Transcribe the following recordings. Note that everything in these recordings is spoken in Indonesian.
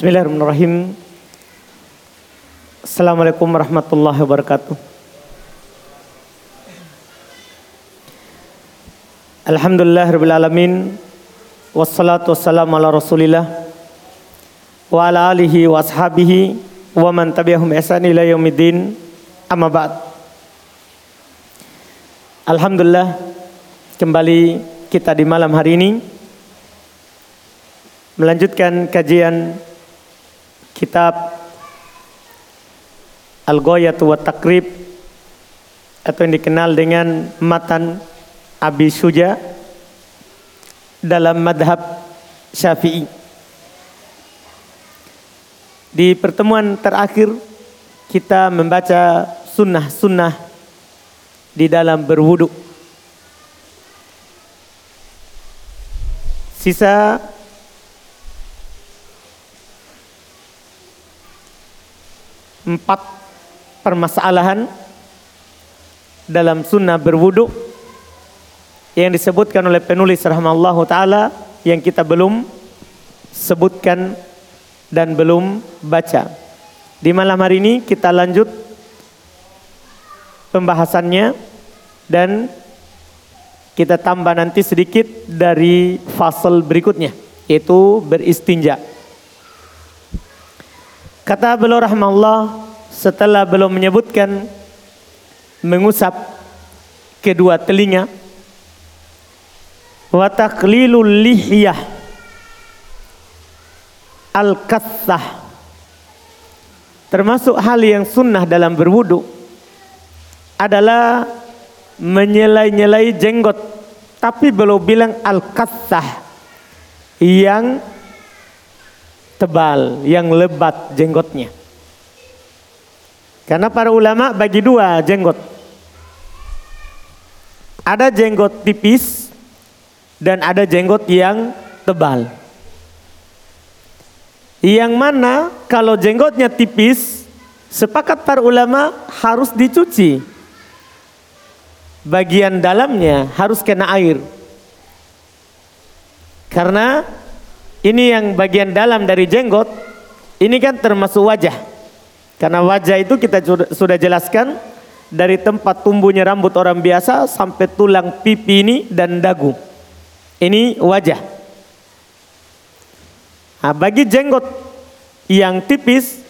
Bismillahirrahmanirrahim. Assalamualaikum warahmatullahi wabarakatuh. Alhamdulillah alamin. Wassalatu wassalamu ala Rasulillah wa ala alihi wa wa man tabi'ahum ihsan ila yaumiddin. Amma ba'd. Alhamdulillah kembali kita di malam hari ini melanjutkan kajian kitab Al-Ghayatu wa Takrib atau yang dikenal dengan Matan Abi Suja dalam madhab Syafi'i. Di pertemuan terakhir kita membaca sunnah-sunnah di dalam berwudu. Sisa empat permasalahan dalam sunnah berwudu yang disebutkan oleh penulis rahmallahu taala yang kita belum sebutkan dan belum baca. Di malam hari ini kita lanjut pembahasannya dan kita tambah nanti sedikit dari fasal berikutnya yaitu beristinja. Kata beliau rahmatullah setelah belum menyebutkan mengusap kedua telinga wa taqlilul al termasuk hal yang sunnah dalam berwudu adalah menyelai-nyelai jenggot. Tapi belum bilang al yang tebal, yang lebat jenggotnya. Karena para ulama bagi dua jenggot. Ada jenggot tipis dan ada jenggot yang tebal. Yang mana kalau jenggotnya tipis, sepakat para ulama harus dicuci. Bagian dalamnya harus kena air. Karena ini yang bagian dalam dari jenggot, ini kan termasuk wajah. Karena wajah itu kita sudah jelaskan dari tempat tumbuhnya rambut orang biasa sampai tulang pipi ini dan dagu. Ini wajah. Nah, bagi jenggot yang tipis,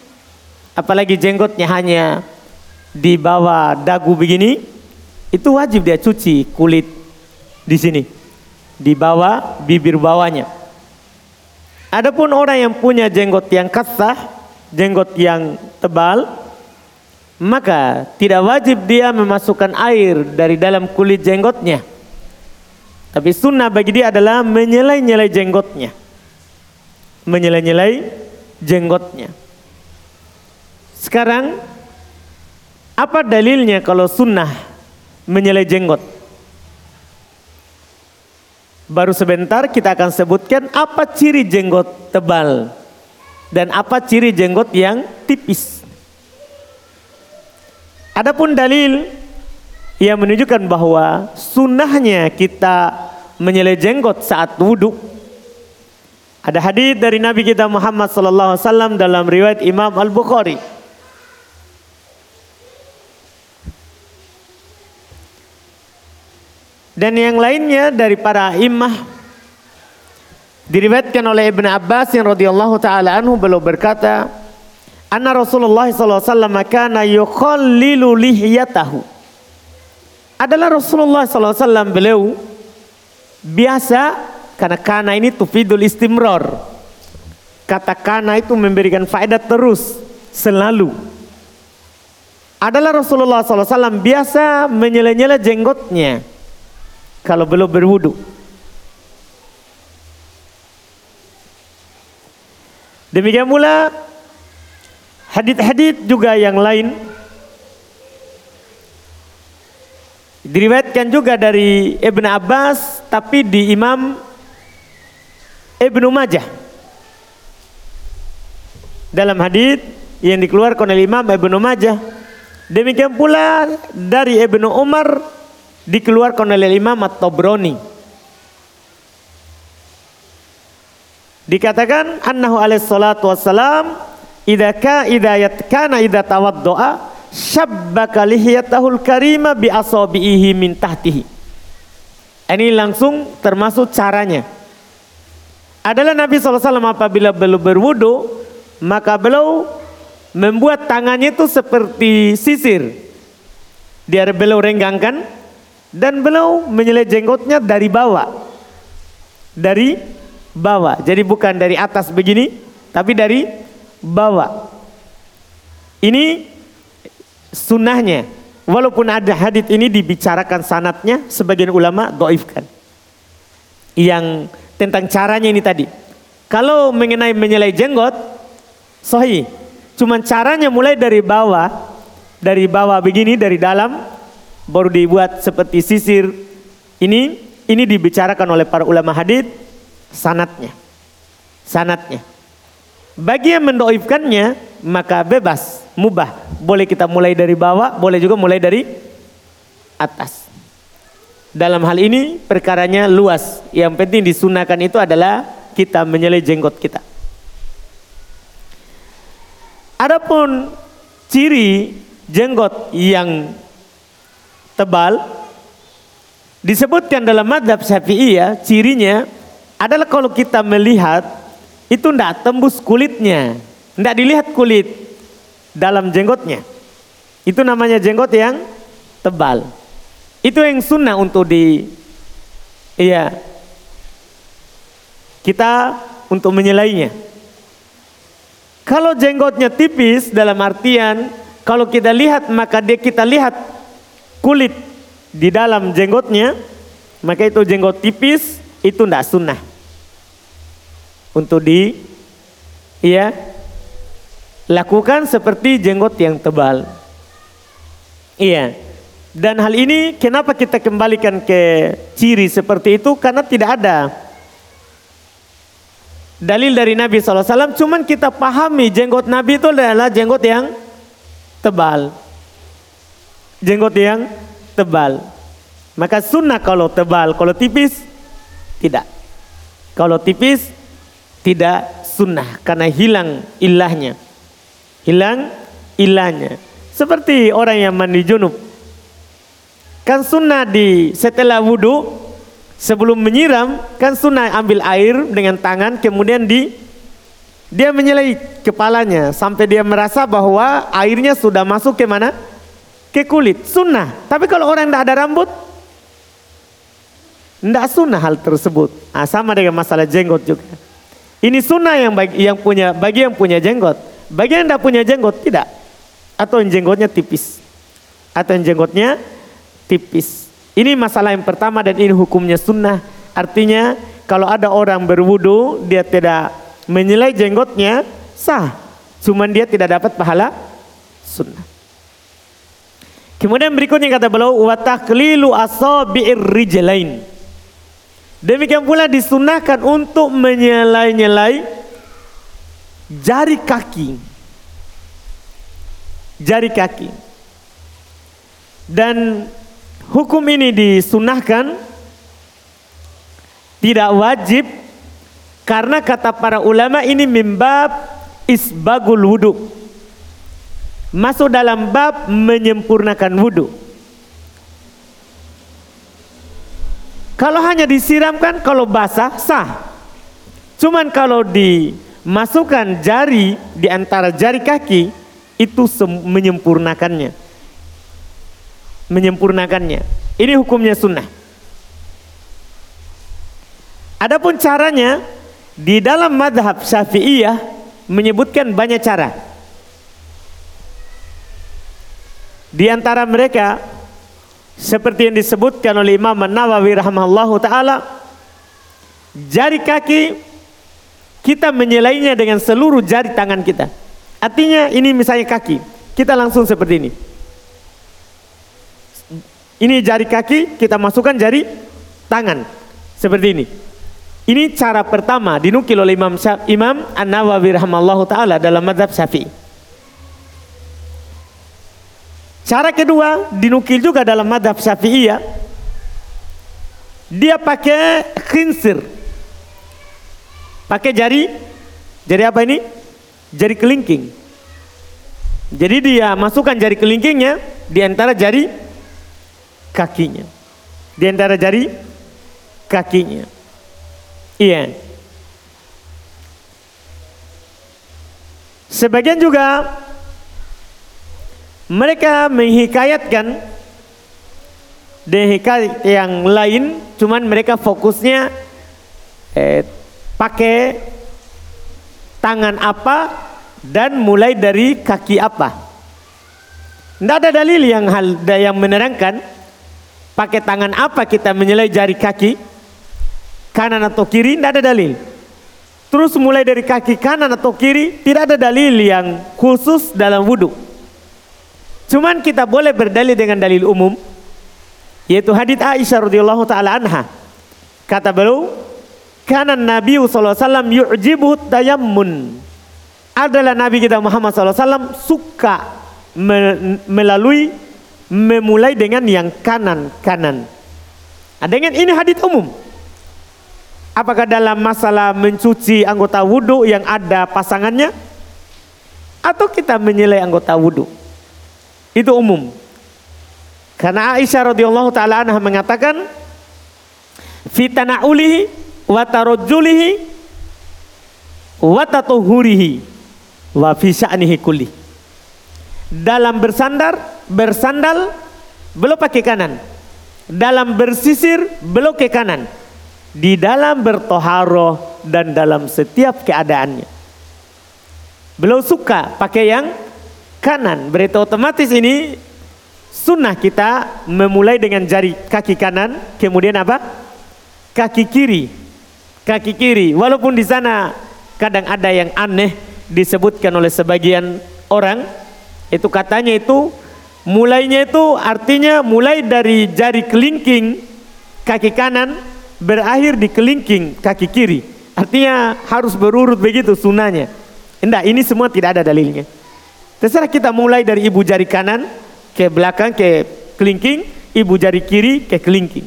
apalagi jenggotnya hanya di bawah dagu begini, itu wajib dia cuci kulit di sini, di bawah bibir bawahnya. Adapun orang yang punya jenggot yang kasah, jenggot yang tebal, maka tidak wajib dia memasukkan air dari dalam kulit jenggotnya. Tapi sunnah bagi dia adalah menyelai-nyelai jenggotnya. Menyelai-nyelai jenggotnya. Sekarang, apa dalilnya kalau sunnah menyelai jenggot? Baru sebentar kita akan sebutkan apa ciri jenggot tebal dan apa ciri jenggot yang tipis. Adapun dalil yang menunjukkan bahwa sunnahnya kita menyelai jenggot saat wudhu. Ada hadis dari Nabi kita Muhammad sallallahu alaihi wasallam dalam riwayat Imam Al-Bukhari. Dan yang lainnya dari para imah diriwayatkan oleh Ibn Abbas yang radhiyallahu taala anhu beliau berkata, "Anna Rasulullah sallallahu alaihi wasallam kana yukhallilu lihyatahu." Adalah Rasulullah sallallahu beliau biasa karena kana ini tufidul istimrar. Kata kana itu memberikan faedah terus, selalu. Adalah Rasulullah SAW biasa menyela-nyela jenggotnya kalau belum berwudu. Demikian pula hadit-hadit juga yang lain. Diriwayatkan juga dari Ibn Abbas tapi di Imam Ibnu Majah. Dalam hadit yang dikeluarkan oleh Imam Ibnu Majah. Demikian pula dari Ibnu Umar dikeluarkan oleh Imam At-Tabrani. Dikatakan annahu alaihi salatu wassalam idza ka idza kana idza tawaddoa syabbaka lihiyatahul karima bi asabihi min tahtihi. Ini langsung termasuk caranya. Adalah Nabi SAW apabila beliau berwudu, maka beliau membuat tangannya itu seperti sisir. Dia beliau renggangkan dan beliau menyelai jenggotnya dari bawah. Dari bawah. Jadi bukan dari atas begini, tapi dari bawah. Ini sunnahnya. Walaupun ada hadit ini dibicarakan sanatnya, sebagian ulama doifkan. Yang tentang caranya ini tadi. Kalau mengenai menyelai jenggot, sahih. Cuman caranya mulai dari bawah, dari bawah begini, dari dalam, baru dibuat seperti sisir. Ini ini dibicarakan oleh para ulama hadith sanatnya. Sanatnya. Bagi yang mendoifkannya, maka bebas, mubah. Boleh kita mulai dari bawah, boleh juga mulai dari atas. Dalam hal ini perkaranya luas. Yang penting disunahkan itu adalah kita menyelai jenggot kita. Adapun ciri jenggot yang tebal disebutkan dalam madhab syafi'iyah cirinya adalah kalau kita melihat itu tidak tembus kulitnya, tidak dilihat kulit dalam jenggotnya. Itu namanya jenggot yang tebal. Itu yang sunnah untuk di iya kita untuk menyelainya. Kalau jenggotnya tipis dalam artian kalau kita lihat maka dia kita lihat kulit di dalam jenggotnya maka itu jenggot tipis itu tidak sunnah untuk di ya lakukan seperti jenggot yang tebal. Iya. Dan hal ini kenapa kita kembalikan ke ciri seperti itu karena tidak ada dalil dari Nabi SAW cuman kita pahami jenggot Nabi itu adalah jenggot yang tebal jenggot yang tebal maka sunnah kalau tebal kalau tipis tidak kalau tipis tidak sunnah karena hilang ilahnya. Hilang ilahnya. Seperti orang yang mandi junub. Kan sunnah di setelah wudhu sebelum menyiram kan sunnah ambil air dengan tangan kemudian di dia menyelai kepalanya sampai dia merasa bahwa airnya sudah masuk ke mana? Ke kulit. Sunnah. Tapi kalau orang tidak ada rambut, tidak sunnah hal tersebut. Nah, sama dengan masalah jenggot juga. Ini sunnah yang bagi yang punya bagi yang punya jenggot. Bagi yang tidak punya jenggot tidak. Atau yang jenggotnya tipis. Atau yang jenggotnya tipis. Ini masalah yang pertama dan ini hukumnya sunnah. Artinya kalau ada orang berwudu dia tidak menyelai jenggotnya sah. Cuman dia tidak dapat pahala sunnah. Kemudian berikutnya kata beliau wa asabi'ir rijlain. Demikian pula disunahkan untuk menyelai-nyelai jari kaki. Jari kaki. Dan hukum ini disunahkan tidak wajib karena kata para ulama ini mimbab isbagul wudhu. Masuk dalam bab menyempurnakan wudhu. Kalau hanya disiramkan, kalau basah sah. Cuman kalau dimasukkan jari di antara jari kaki itu menyempurnakannya. Menyempurnakannya. Ini hukumnya sunnah. Adapun caranya di dalam madhab syafi'iyah menyebutkan banyak cara. Di antara mereka seperti yang disebutkan oleh Imam Nawawi rahimahullahu taala jari kaki kita menyelainya dengan seluruh jari tangan kita. Artinya ini misalnya kaki, kita langsung seperti ini. Ini jari kaki, kita masukkan jari tangan seperti ini. Ini cara pertama dinukil oleh Imam Imam An-Nawawi rahimahullahu taala dalam mazhab Syafi'i. Cara kedua dinukil juga dalam madhab syafi'iyah. Dia pakai khinsir. Pakai jari, jari apa ini? Jari kelingking. Jadi dia masukkan jari kelingkingnya di antara jari kakinya. Di antara jari kakinya. Iya. Sebagian juga mereka menghikayatkan hikayat yang lain cuman mereka fokusnya eh, pakai tangan apa dan mulai dari kaki apa. Tidak ada dalil yang hal yang menerangkan pakai tangan apa kita menyelai jari kaki kanan atau kiri tidak ada dalil. Terus mulai dari kaki kanan atau kiri tidak ada dalil yang khusus dalam wudhu. Cuman kita boleh berdalil dengan dalil umum yaitu hadits Aisyah radhiyallahu taala anha. Kata beliau, "Kana Nabi sallallahu alaihi wasallam yu'jibu tayammun." Adalah Nabi kita Muhammad sallallahu alaihi wasallam suka melalui memulai dengan yang kanan-kanan. Nah, dengan ini hadits umum. Apakah dalam masalah mencuci anggota wudhu yang ada pasangannya? Atau kita menilai anggota wudhu? Itu umum. Karena Aisyah radhiyallahu taala anha mengatakan fitanaulihi wa tarajjulihi wa tatuhurihi wa fi sya'nihi kulli. Dalam bersandar, bersandal belok pakai kanan. Dalam bersisir belok ke kanan di dalam bertoharoh dan dalam setiap keadaannya. Beliau suka pakai yang kanan, berarti otomatis ini sunnah kita memulai dengan jari kaki kanan, kemudian apa? Kaki kiri, kaki kiri. Walaupun di sana kadang ada yang aneh disebutkan oleh sebagian orang, itu katanya itu mulainya itu artinya mulai dari jari kelingking kaki kanan berakhir di kelingking kaki kiri. Artinya harus berurut begitu sunahnya. Enggak, ini semua tidak ada dalilnya. Terserah kita mulai dari ibu jari kanan ke belakang ke kelingking, ibu jari kiri ke kelingking.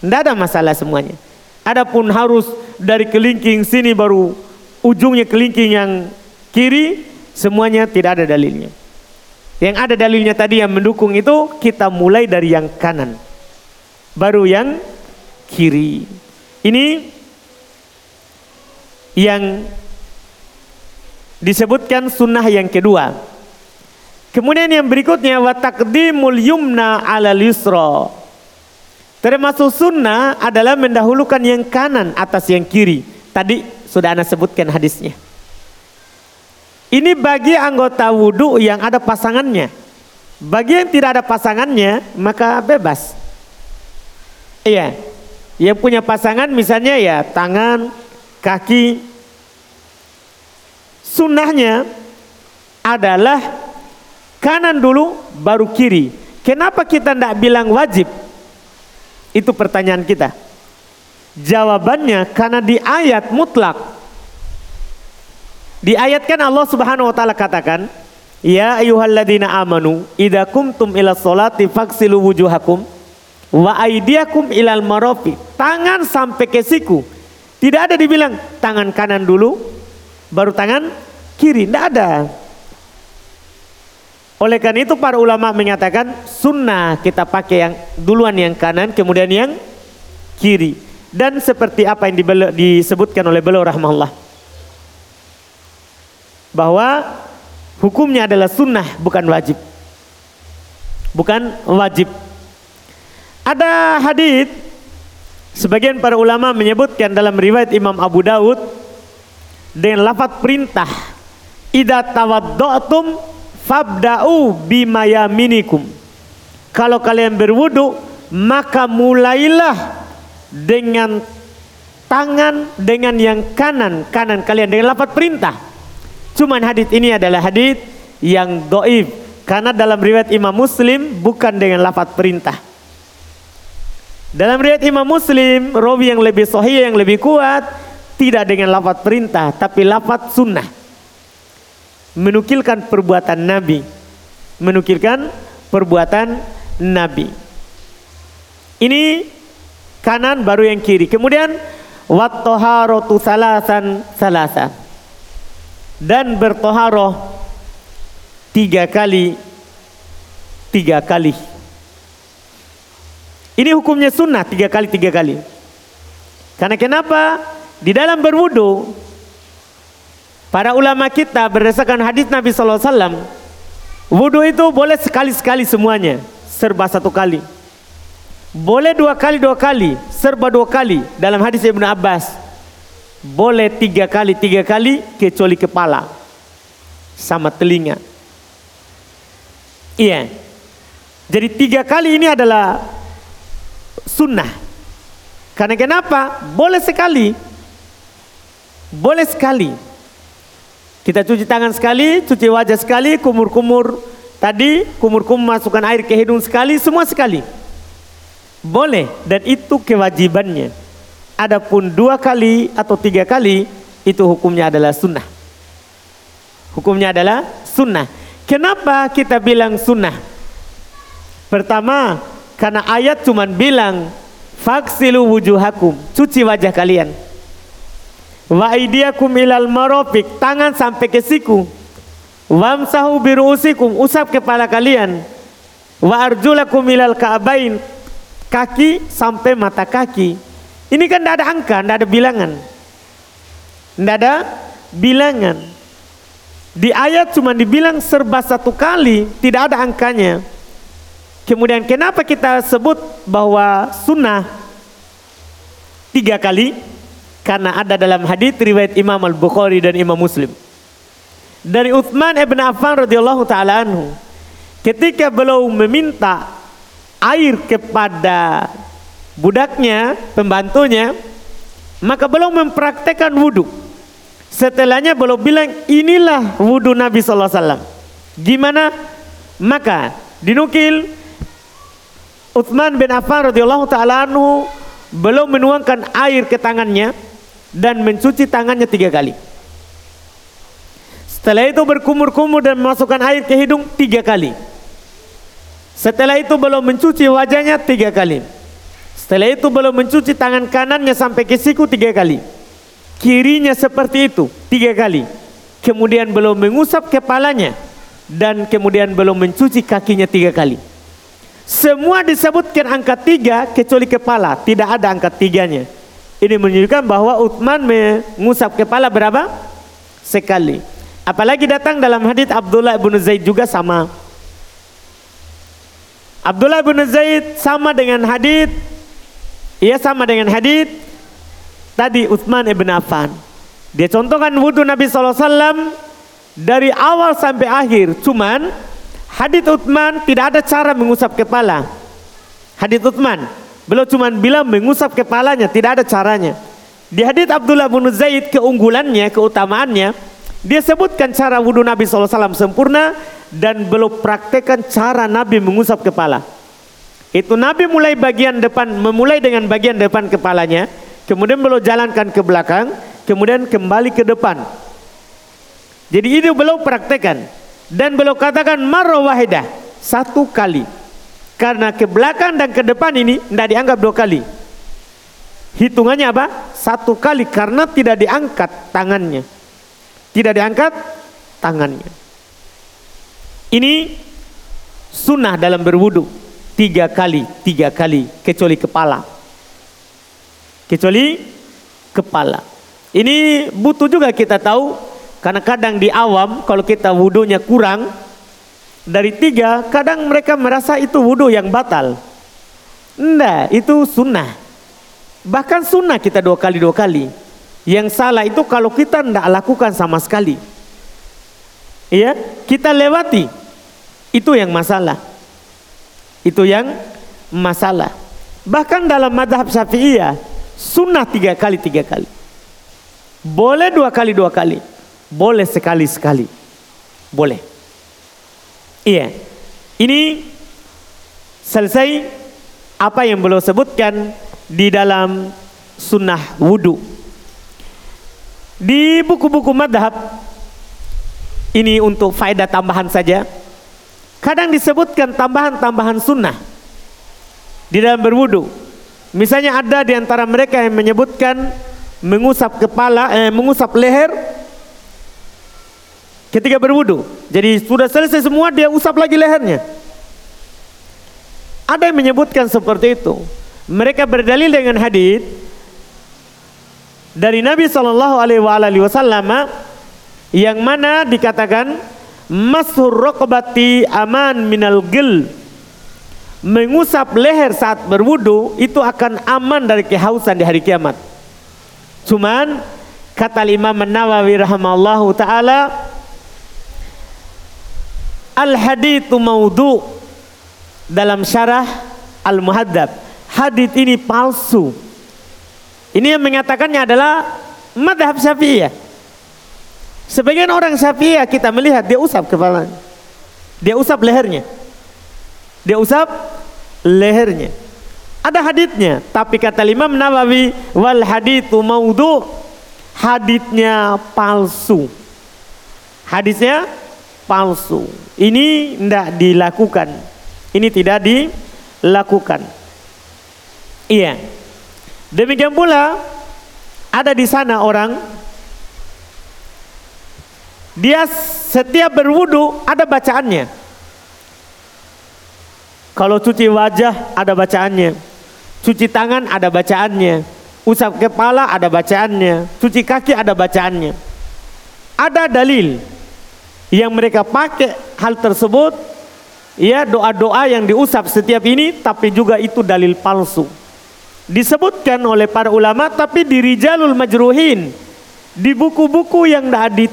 Enggak ada masalah semuanya. Adapun harus dari kelingking sini baru ujungnya kelingking yang kiri, semuanya tidak ada dalilnya. Yang ada dalilnya tadi yang mendukung itu kita mulai dari yang kanan. Baru yang kiri. Ini yang disebutkan sunnah yang kedua. Kemudian yang berikutnya wa taqdimul yumna ala yusra. Termasuk sunnah adalah mendahulukan yang kanan atas yang kiri. Tadi sudah Anda sebutkan hadisnya. Ini bagi anggota wudhu yang ada pasangannya. Bagi yang tidak ada pasangannya, maka bebas. Iya. Yang punya pasangan misalnya ya tangan, kaki. Sunnahnya adalah kanan dulu baru kiri. Kenapa kita tidak bilang wajib? Itu pertanyaan kita. Jawabannya karena di ayat mutlak. Di ayat kan Allah Subhanahu wa taala katakan, "Ya ayyuhalladzina amanu, idza kumtum ila sholati faghsilu wujuhakum wa aidiakum ilal marofi tangan sampai ke siku tidak ada dibilang tangan kanan dulu baru tangan kiri tidak ada oleh karena itu para ulama menyatakan sunnah kita pakai yang duluan yang kanan kemudian yang kiri. Dan seperti apa yang disebutkan oleh beliau rahmatullah bahwa hukumnya adalah sunnah bukan wajib. Bukan wajib. Ada hadis sebagian para ulama menyebutkan dalam riwayat Imam Abu Daud dengan lafaz perintah idza tawaddatum fabda'u bimayaminikum. Kalau kalian berwudu maka mulailah dengan tangan dengan yang kanan kanan kalian dengan lafaz perintah. Cuman hadis ini adalah hadis yang doif karena dalam riwayat Imam Muslim bukan dengan lafaz perintah. Dalam riwayat Imam Muslim, rawi yang lebih sahih yang lebih kuat tidak dengan lafaz perintah tapi lafaz sunnah. Menukilkan perbuatan Nabi. Menukilkan perbuatan Nabi. Ini kanan baru yang kiri. Kemudian Wat taharatu salasan salasan. Dan bertoharoh tiga kali tiga kali. Ini hukumnya sunnah tiga kali tiga kali. Karena kenapa? Di dalam berwudu Para ulama kita berdasarkan hadis Nabi SAW, wudhu itu boleh sekali-sekali semuanya, serba satu kali. Boleh dua kali dua kali, serba dua kali. Dalam hadis Ibnu Abbas, boleh tiga kali tiga kali kecuali kepala sama telinga. Iya. Jadi tiga kali ini adalah sunnah. Karena kenapa? Boleh sekali. Boleh sekali. Kita cuci tangan sekali, cuci wajah sekali, kumur-kumur tadi, kumur-kumur masukkan air ke hidung sekali, semua sekali. Boleh dan itu kewajibannya. Adapun dua kali atau tiga kali itu hukumnya adalah sunnah. Hukumnya adalah sunnah. Kenapa kita bilang sunnah? Pertama, karena ayat cuman bilang faksilu wujuhakum, cuci wajah kalian. Wa aidiakum ilal marofik tangan sampai ke siku. Wamsahu biruusikum usap kepala kalian. Wa arjulakum ilal ka'bain kaki sampai mata kaki. Ini kan tidak ada angka, tidak ada bilangan. Tidak ada bilangan. Di ayat cuma dibilang serba satu kali, tidak ada angkanya. Kemudian kenapa kita sebut bahwa sunnah tiga kali? Karena ada dalam hadis riwayat Imam Al Bukhari dan Imam Muslim. Dari Utsman ibn Affan radhiyallahu taala anhu ketika beliau meminta air kepada budaknya pembantunya maka beliau mempraktekkan wudhu setelahnya beliau bilang inilah wudhu Nabi wasallam. Gimana? Maka dinukil Utsman bin Affan radhiyallahu taala belum menuangkan air ke tangannya dan mencuci tangannya tiga kali. Setelah itu berkumur-kumur dan memasukkan air ke hidung tiga kali. Setelah itu belum mencuci wajahnya tiga kali. Setelah itu belum mencuci tangan kanannya sampai ke siku tiga kali. Kirinya seperti itu tiga kali. Kemudian belum mengusap kepalanya dan kemudian belum mencuci kakinya tiga kali. Semua disebutkan angka tiga kecuali kepala, tidak ada angka tiganya. Ini menunjukkan bahwa Uthman mengusap kepala berapa? Sekali. Apalagi datang dalam hadis Abdullah bin Zaid juga sama. Abdullah bin Zaid sama dengan hadis ia sama dengan hadis tadi Uthman ibn Affan. Dia contohkan wudhu Nabi SAW dari awal sampai akhir. Cuman hadis Uthman tidak ada cara mengusap kepala. Hadis Uthman Beliau cuma bilang mengusap kepalanya, tidak ada caranya. Di hadits Abdullah bin Zaid keunggulannya, keutamaannya, dia sebutkan cara wudhu Nabi SAW sempurna dan beliau praktekkan cara Nabi mengusap kepala. Itu Nabi mulai bagian depan, memulai dengan bagian depan kepalanya, kemudian beliau jalankan ke belakang, kemudian kembali ke depan. Jadi itu beliau praktekkan dan beliau katakan marra wahidah satu kali. Karena ke belakang dan ke depan ini tidak dianggap dua kali. Hitungannya apa? Satu kali karena tidak diangkat tangannya. Tidak diangkat tangannya. Ini sunnah dalam berwudu. Tiga kali, tiga kali. Kecuali kepala. Kecuali kepala. Ini butuh juga kita tahu. Karena kadang di awam kalau kita wudunya kurang dari tiga, kadang mereka merasa itu wudhu yang batal. Enggak, itu sunnah. Bahkan sunnah kita dua kali dua kali. Yang salah itu kalau kita tidak lakukan sama sekali. Iya, kita lewati. Itu yang masalah. Itu yang masalah. Bahkan dalam madhab syafi'iyah, sunnah tiga kali tiga kali. Boleh dua kali dua kali. Boleh sekali sekali. Boleh. Iya. Ini selesai apa yang beliau sebutkan di dalam sunnah wudhu. Di buku-buku madhab, ini untuk faedah tambahan saja. Kadang disebutkan tambahan-tambahan sunnah di dalam berwudhu. Misalnya ada di antara mereka yang menyebutkan mengusap kepala, eh, mengusap leher ketika berwudu. Jadi sudah selesai semua dia usap lagi lehernya. Ada yang menyebutkan seperti itu. Mereka berdalil dengan hadis dari Nabi Shallallahu Alaihi Wasallam yang mana dikatakan masur rokbati aman minal gil mengusap leher saat berwudu itu akan aman dari kehausan di hari kiamat. Cuman kata Imam Nawawi rahimallahu taala al hadithu maudhu dalam syarah al muhaddab hadith ini palsu. Ini yang mengatakannya adalah madhab syafi'iyah. Sebagian orang syafi'iyah kita melihat dia usap kepalanya. Dia usap lehernya. Dia usap lehernya. Ada haditnya, tapi kata Imam Nawawi wal hadithu maudhu. Haditnya palsu. Hadisnya palsu. Ini tidak dilakukan. Ini tidak dilakukan. Iya. Demikian pula ada di sana orang dia setiap berwudu ada bacaannya. Kalau cuci wajah ada bacaannya. Cuci tangan ada bacaannya. Usap kepala ada bacaannya. Cuci kaki ada bacaannya. Ada dalil yang mereka pakai hal tersebut ya doa-doa yang diusap setiap ini tapi juga itu dalil palsu. Disebutkan oleh para ulama tapi di Rijalul Majruhin di buku-buku yang di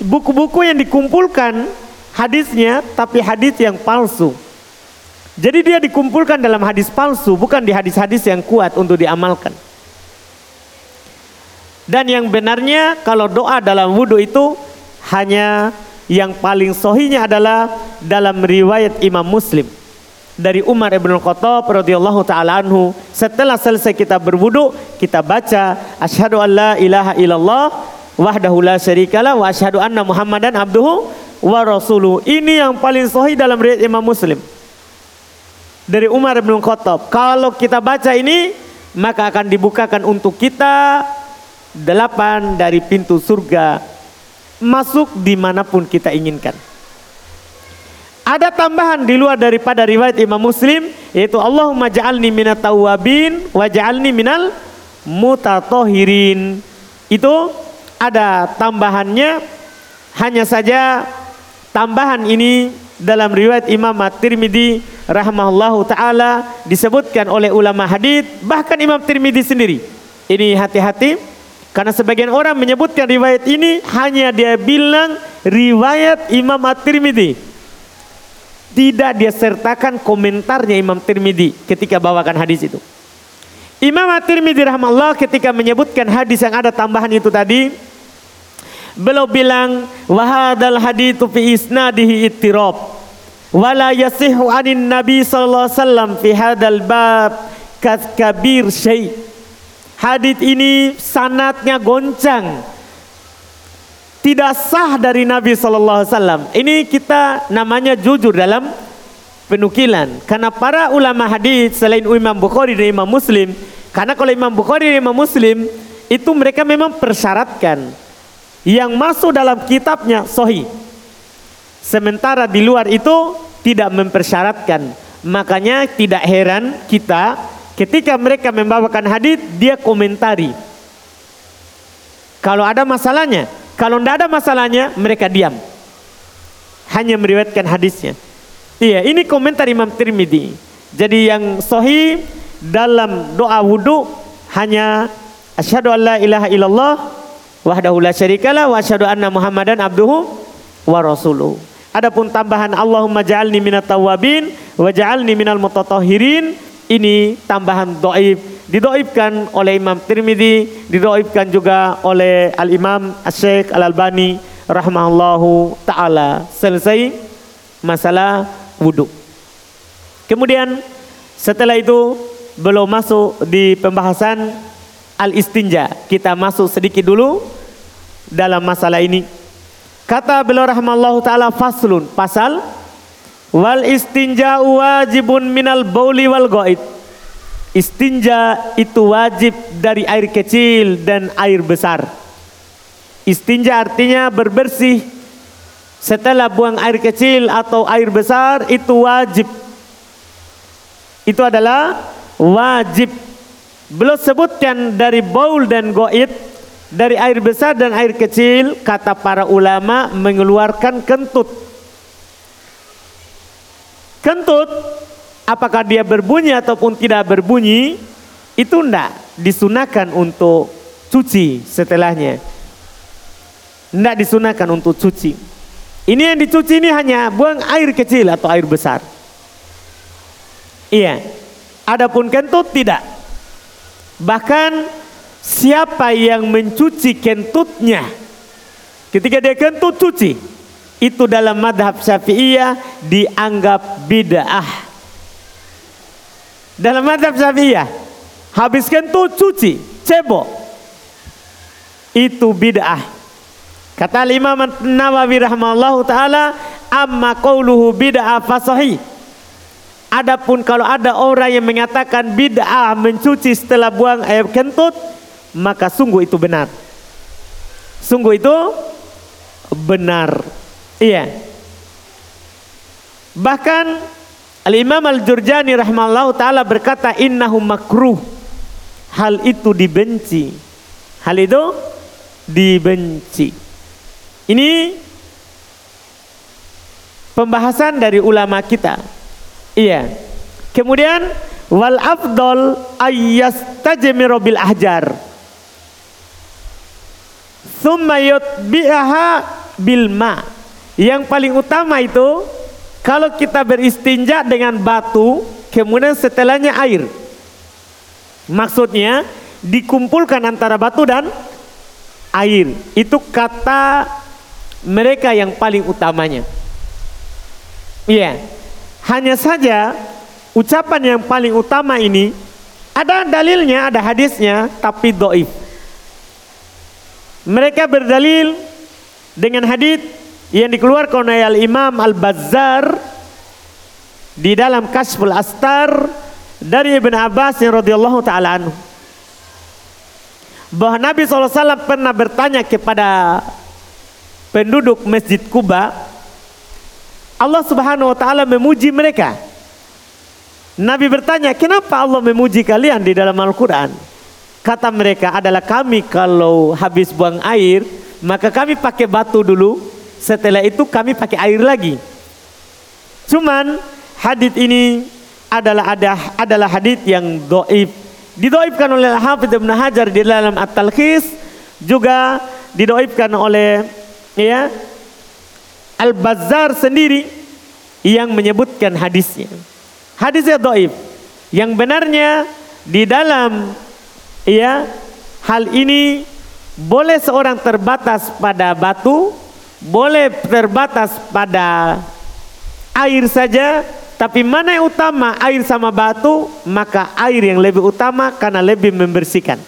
buku-buku yang dikumpulkan hadisnya tapi hadis yang palsu. Jadi dia dikumpulkan dalam hadis palsu, bukan di hadis-hadis yang kuat untuk diamalkan. Dan yang benarnya kalau doa dalam wudhu itu hanya yang paling sohinya adalah dalam riwayat Imam Muslim. Dari Umar ibn Khattab radhiyallahu taala anhu setelah selesai kita berwudu kita baca asyhadu alla ilaha illallah wahdahu la syarikalah wa asyhadu anna muhammadan abduhu wa rasuluh. Ini yang paling sahih dalam riwayat Imam Muslim. Dari Umar bin Khattab. Kalau kita baca ini, maka akan dibukakan untuk kita delapan dari pintu surga masuk di mana pun kita inginkan. Ada tambahan di luar daripada riwayat Imam Muslim yaitu Allahumma ja'alni minat tawabin wa ja'alni minal mutatohirin. Itu ada tambahannya hanya saja tambahan ini dalam riwayat Imam At-Tirmidzi rahimahullahu taala disebutkan oleh ulama hadis bahkan Imam Tirmidzi sendiri. Ini hati-hati karena sebagian orang menyebutkan riwayat ini hanya dia bilang riwayat Imam At-Tirmidzi. Tidak dia sertakan komentarnya Imam Tirmidzi ketika bawakan hadis itu. Imam At-Tirmidzi rahimahullah ketika menyebutkan hadis yang ada tambahan itu tadi, Beliau bilang wahadal hadithu fi isnadihi ittirab wala yasihu anin nabi sallallahu alaihi wasallam fi hadal bab kabir syai. Hadis ini sanatnya goncang. Tidak sah dari Nabi sallallahu alaihi wasallam. Ini kita namanya jujur dalam penukilan. Karena para ulama hadis selain Imam Bukhari dan Imam Muslim, karena kalau Imam Bukhari dan Imam Muslim itu mereka memang persyaratkan yang masuk dalam kitabnya sohi. Sementara di luar itu tidak mempersyaratkan. Makanya tidak heran kita ketika mereka membawakan hadis dia komentari. Kalau ada masalahnya, kalau tidak ada masalahnya mereka diam. Hanya meriwayatkan hadisnya. Iya, ini komentar Imam Tirmidzi. Jadi yang sohi dalam doa wudhu hanya asyhadu alla ilaha illallah wahdahu la syarikalah wa asyhadu anna Muhammadan abduhu wa rasuluh. Adapun tambahan Allahumma ja'alni minat tawabin wa ja'alni minal mutatahhirin ini tambahan doib. Didoibkan oleh Imam Tirmidzi didoibkan juga oleh Al Imam Syekh Al Albani rahimahullahu taala. Selesai masalah wudhu kemudian setelah itu belum masuk di pembahasan al istinja kita masuk sedikit dulu dalam masalah ini. Kata beliau rahmallahu taala faslun pasal wal istinja wajibun minal bauli wal ghaid. istinja itu wajib dari air kecil dan air besar. Istinja artinya berbersih setelah buang air kecil atau air besar itu wajib. Itu adalah wajib. Belum sebutkan dari baul dan goit, dari air besar dan air kecil, kata para ulama mengeluarkan kentut. Kentut apakah dia berbunyi ataupun tidak berbunyi itu tidak disunahkan untuk cuci setelahnya. Tidak disunahkan untuk cuci. Ini yang dicuci ini hanya buang air kecil atau air besar. Iya. Adapun kentut tidak. Bahkan siapa yang mencuci kentutnya ketika dia kentut cuci itu dalam madhab syafi'iyah dianggap bid'ah dalam madhab syafi'iyah, habiskan tuh cuci, cebok. Itu bid'ah. Kata Imam Nawawi rahimahullahu taala, amma qauluhu bid'ah fasahi. Adapun kalau ada orang yang mengatakan bid'ah mencuci setelah buang air kentut, maka sungguh itu benar. Sungguh itu benar. Iya. Bahkan Al-Imam Al-Jurjani rahimahullah taala berkata innahu makruh. Hal itu dibenci. Hal itu dibenci. Ini pembahasan dari ulama kita. Iya. Kemudian wal afdal ayyastajmiru bil ahjar. Thumma yutbi'aha bil ma. Yang paling utama itu kalau kita beristinja dengan batu, kemudian setelahnya air. Maksudnya dikumpulkan antara batu dan air. Itu kata mereka yang paling utamanya. Iya. Hanya saja ucapan yang paling utama ini ada dalilnya, ada hadisnya, tapi doif. Mereka berdalil dengan hadis yang dikeluarkan oleh Imam Al Bazzar di dalam Kasful Astar dari Ibn Abbas yang radhiyallahu taala anhu. Bahwa Nabi SAW pernah bertanya kepada penduduk Masjid Kuba Allah Subhanahu wa taala memuji mereka? Nabi bertanya kenapa Allah memuji kalian di dalam Al-Quran? Kata mereka adalah kami kalau habis buang air maka kami pakai batu dulu setelah itu kami pakai air lagi. Cuman hadis ini adalah ada adalah hadis yang doib. Didoibkan oleh Hafidh Ibn Hajar di dalam At-Talkhis juga didoibkan oleh ya Al-Bazzar sendiri yang menyebutkan hadisnya. Hadisnya doib. Yang benarnya di dalam ya hal ini boleh seorang terbatas pada batu boleh terbatas pada air saja, tapi mana yang utama air sama batu, maka air yang lebih utama karena lebih membersihkan.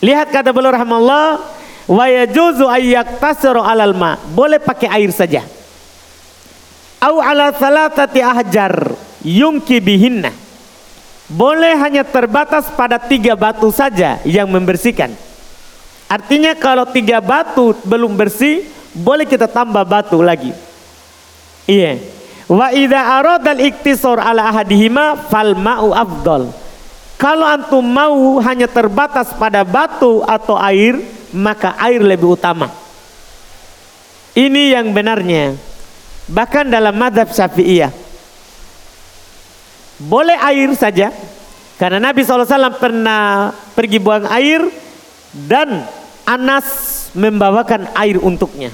Lihat kata beliau rahmallah, wa yajuzu ayyak alal ma. Boleh pakai air saja. Au ala salatati ahjar yungki bihinna. Boleh hanya terbatas pada tiga batu saja yang membersihkan. Artinya kalau tiga batu belum bersih, boleh kita tambah batu lagi. Iya. Wa idza aradal iktisar ala ahadihima fal ma'u afdal. Kalau antum mau hanya terbatas pada batu atau air, maka air lebih utama. Ini yang benarnya. Bahkan dalam madhab syafi'iyah. Boleh air saja. Karena Nabi SAW pernah pergi buang air dan Anas membawakan air untuknya.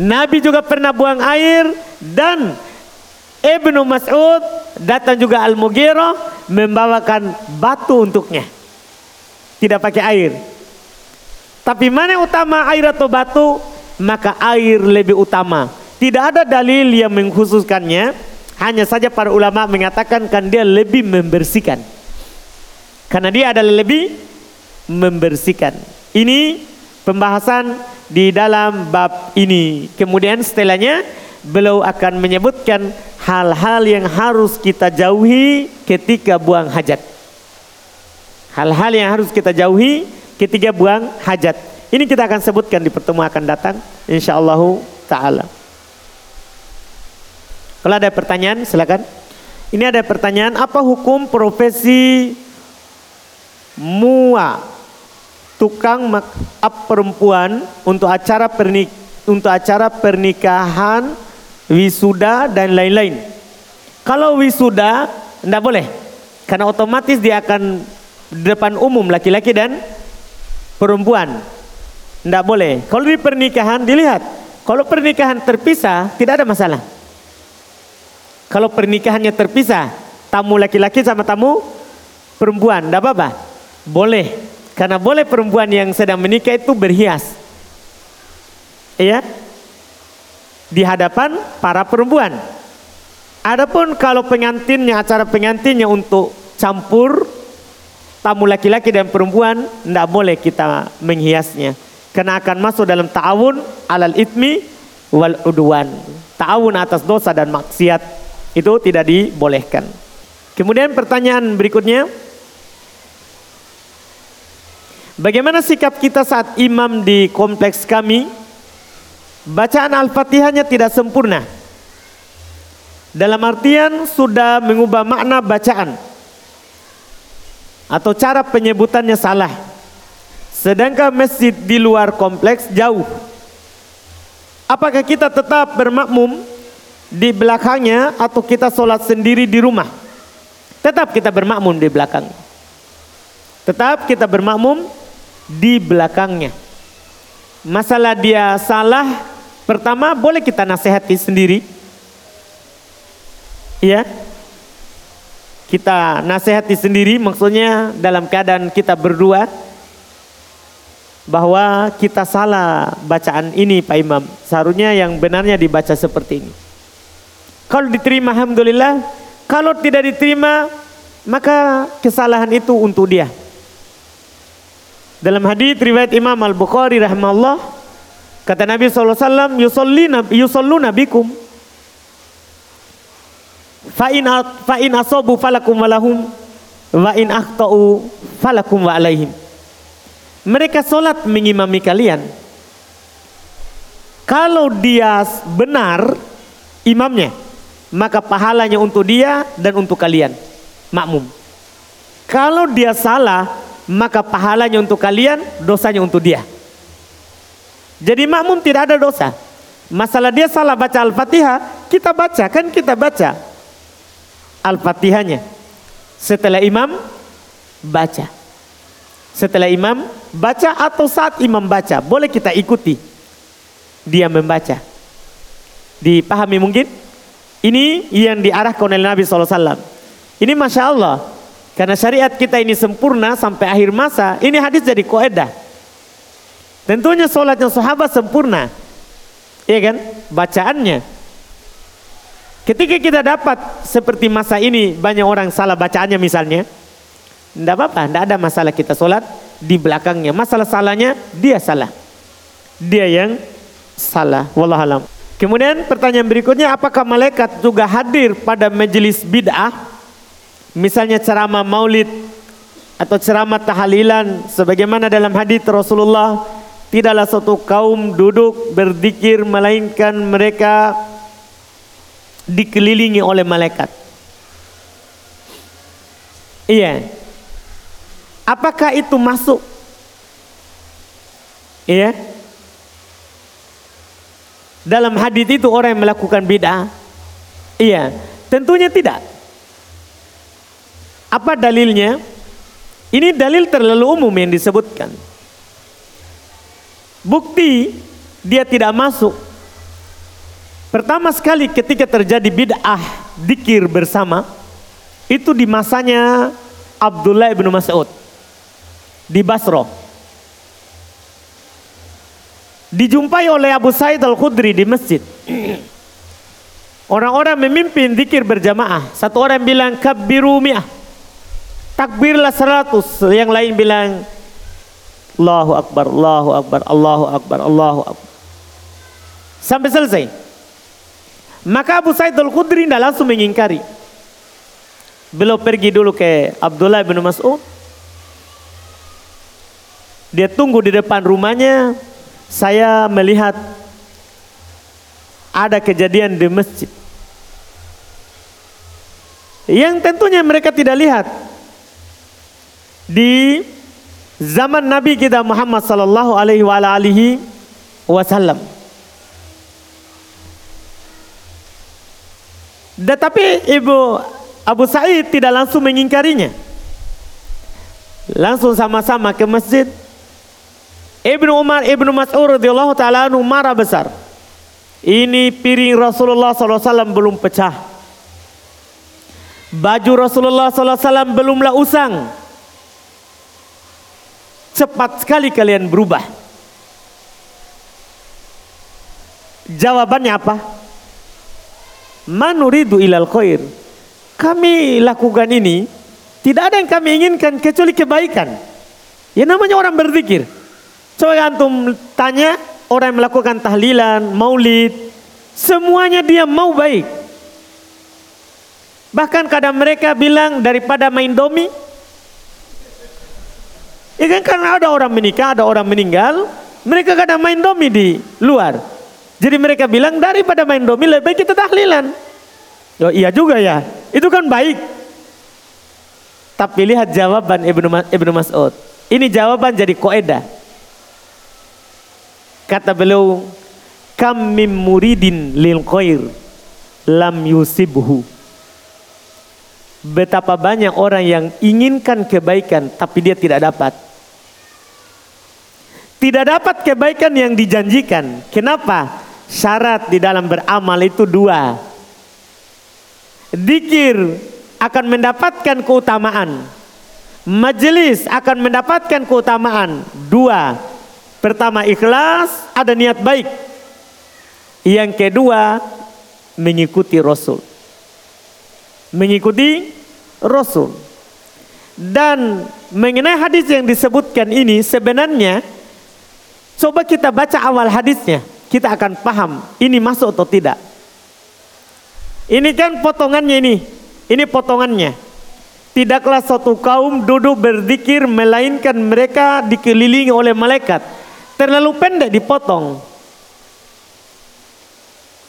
Nabi juga pernah buang air dan Ibnu Mas'ud datang juga Al-Mughirah membawakan batu untuknya. Tidak pakai air. Tapi mana utama air atau batu? Maka air lebih utama. Tidak ada dalil yang mengkhususkannya. Hanya saja para ulama mengatakan kan dia lebih membersihkan. Karena dia adalah lebih membersihkan. Ini pembahasan di dalam bab ini. Kemudian setelahnya beliau akan menyebutkan hal-hal yang harus kita jauhi ketika buang hajat. Hal-hal yang harus kita jauhi ketika buang hajat. Ini kita akan sebutkan di pertemuan akan datang insyaallah taala. Kalau ada pertanyaan silakan. Ini ada pertanyaan apa hukum profesi mua tukang make up perempuan untuk acara pernik untuk acara pernikahan wisuda dan lain-lain. Kalau wisuda tidak boleh, karena otomatis dia akan depan umum laki-laki dan perempuan. Tidak boleh. Kalau di pernikahan dilihat, kalau pernikahan terpisah tidak ada masalah. Kalau pernikahannya terpisah, tamu laki-laki sama tamu perempuan, tidak apa-apa. Boleh, karena boleh perempuan yang sedang menikah itu berhias. Iya, di hadapan para perempuan. Adapun kalau pengantinnya acara pengantinnya untuk campur tamu laki-laki dan perempuan tidak boleh kita menghiasnya. Karena akan masuk dalam ta'awun alal itmi wal udwan. Ta'awun atas dosa dan maksiat. Itu tidak dibolehkan. Kemudian pertanyaan berikutnya bagaimana sikap kita saat imam di kompleks kami Bacaan Al-Fatihahnya tidak sempurna. Dalam artian sudah mengubah makna bacaan. Atau cara penyebutannya salah. Sedangkan masjid di luar kompleks jauh. Apakah kita tetap bermakmum di belakangnya atau kita sholat sendiri di rumah? Tetap kita bermakmum di belakang. Tetap kita bermakmum di belakangnya. Masalah dia salah Pertama boleh kita nasihati sendiri. Ya. Kita nasihati sendiri maksudnya dalam keadaan kita berdua bahwa kita salah bacaan ini Pak Imam. Seharusnya yang benarnya dibaca seperti ini. Kalau diterima alhamdulillah, kalau tidak diterima maka kesalahan itu untuk dia. Dalam hadis riwayat Imam Al-Bukhari rahimahullah Kata Nabi SAW, yusallina, yusalluna bikum. Fa'in fa'in asobu falakum walahum wa in akhtau falakum wa alaihim. Mereka solat mengimami kalian. Kalau dia benar imamnya, maka pahalanya untuk dia dan untuk kalian. Makmum. Kalau dia salah, maka pahalanya untuk kalian, dosanya untuk dia. Jadi makmum tidak ada dosa. Masalah dia salah baca Al-Fatihah, kita baca, kan kita baca Al-Fatihahnya. Setelah imam baca. Setelah imam baca atau saat imam baca, boleh kita ikuti. Dia membaca. Dipahami mungkin? Ini yang diarahkan oleh Nabi SAW. Ini Masya Allah. Karena syariat kita ini sempurna sampai akhir masa. Ini hadis jadi koedah. Tentunya sholatnya sahabat sempurna. Iya kan? Bacaannya. Ketika kita dapat seperti masa ini banyak orang salah bacaannya misalnya. Tidak apa-apa, tidak ada masalah kita sholat di belakangnya. Masalah salahnya dia salah. Dia yang salah. Wallahualam. Kemudian pertanyaan berikutnya, apakah malaikat juga hadir pada majelis bid'ah? Misalnya ceramah maulid atau ceramah tahlilan sebagaimana dalam hadis Rasulullah Tidaklah suatu kaum duduk berzikir melainkan mereka dikelilingi oleh malaikat. Iya. Apakah itu masuk? Iya. Dalam hadis itu orang yang melakukan bid'ah? Iya, tentunya tidak. Apa dalilnya? Ini dalil terlalu umum yang disebutkan. Bukti dia tidak masuk. Pertama sekali ketika terjadi bid'ah dikir bersama itu di masanya Abdullah bin Mas'ud di Basro. Dijumpai oleh Abu Said Al-Khudri di masjid. Orang-orang memimpin dikir berjamaah. Satu orang bilang kabbiru mi'ah. Takbirlah seratus. Yang lain bilang Allahu Akbar, Allahu Akbar, Allahu Akbar, Allahu Akbar. Sampai selesai. Maka Abu Sa'id Al-Khudri tidak langsung mengingkari. Beliau pergi dulu ke Abdullah bin Mas'ud. Dia tunggu di depan rumahnya. Saya melihat ada kejadian di masjid. Yang tentunya mereka tidak lihat. Di zaman Nabi kita Muhammad sallallahu alaihi wasallam. Tetapi Ibu Abu Sa'id tidak langsung mengingkarinya. Langsung sama-sama ke masjid. Ibnu Umar, Ibnu Mas'ud radhiyallahu taala marah besar. Ini piring Rasulullah SAW belum pecah. Baju Rasulullah SAW belumlah usang. Cepat sekali kalian berubah. Jawabannya apa? manuridu ilal khair. Kami lakukan ini tidak ada yang kami inginkan kecuali kebaikan. Ya namanya orang berzikir. Coba antum tanya orang yang melakukan tahlilan, maulid, semuanya dia mau baik. Bahkan kadang mereka bilang daripada main domi, Ya kan karena ada orang menikah, ada orang meninggal, mereka kadang main domi di luar. Jadi mereka bilang daripada main domi lebih baik kita tahlilan. Oh iya juga ya. Itu kan baik. Tapi lihat jawaban Ibnu Ibnu Mas'ud. Ini jawaban jadi koedah. Kata beliau, kam muridin lil khair lam yusibhu. Betapa banyak orang yang inginkan kebaikan tapi dia tidak dapat. Tidak dapat kebaikan yang dijanjikan. Kenapa? Syarat di dalam beramal itu dua. Dikir akan mendapatkan keutamaan. Majelis akan mendapatkan keutamaan. Dua. Pertama ikhlas, ada niat baik. Yang kedua mengikuti Rasul. Mengikuti Rasul. Dan mengenai hadis yang disebutkan ini sebenarnya coba kita baca awal hadisnya kita akan paham ini masuk atau tidak. Ini kan potongannya ini. Ini potongannya. Tidaklah suatu kaum duduk berzikir melainkan mereka dikelilingi oleh malaikat. Terlalu pendek dipotong.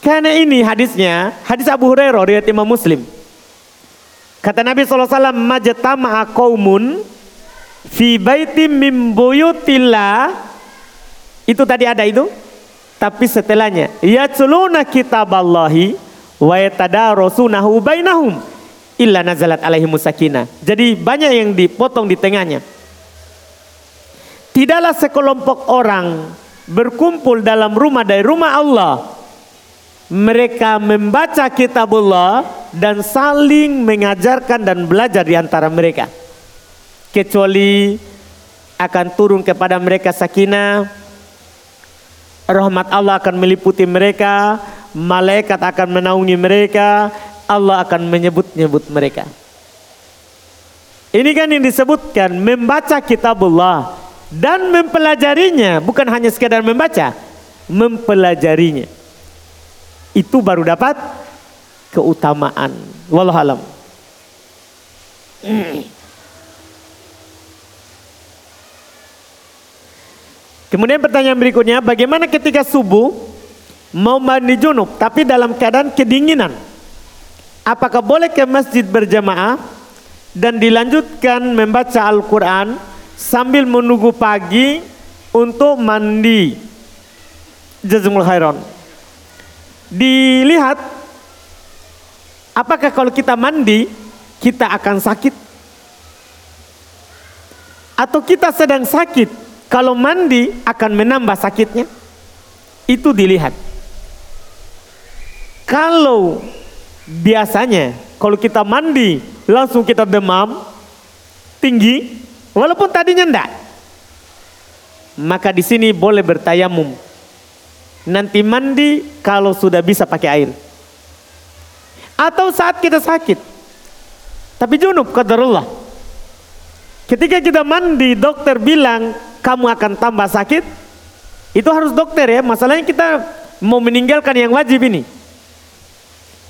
Karena ini hadisnya, hadis Abu Hurairah riwayat Imam Muslim. Kata Nabi SAW, Majtama'a qaumun fi baitim min buyutillah. Itu tadi ada itu? Tapi setelahnya, yatluna kitaballahi wa yatadarasunahu bainahum illa nazalat alaihi musakina. Jadi banyak yang dipotong di tengahnya. Tidaklah sekelompok orang berkumpul dalam rumah dari rumah Allah. Mereka membaca kitabullah dan saling mengajarkan dan belajar di antara mereka. Kecuali akan turun kepada mereka sakinah, rahmat Allah akan meliputi mereka, malaikat akan menaungi mereka, Allah akan menyebut-nyebut mereka. Ini kan yang disebutkan membaca kitabullah dan mempelajarinya, bukan hanya sekedar membaca, mempelajarinya. Itu baru dapat keutamaan. Wallahualam. Kemudian pertanyaan berikutnya, bagaimana ketika subuh mau mandi junub tapi dalam keadaan kedinginan? Apakah boleh ke masjid berjamaah dan dilanjutkan membaca Al-Quran sambil menunggu pagi untuk mandi? Jazmul khairan. Dilihat apakah kalau kita mandi kita akan sakit? Atau kita sedang sakit kalau mandi akan menambah sakitnya? Itu dilihat. Kalau biasanya kalau kita mandi langsung kita demam tinggi walaupun tadinya enggak. Maka di sini boleh bertayamum. Nanti mandi kalau sudah bisa pakai air. Atau saat kita sakit. Tapi junub qadarullah ketika kita mandi dokter bilang kamu akan tambah sakit, itu harus dokter ya. Masalahnya kita mau meninggalkan yang wajib ini.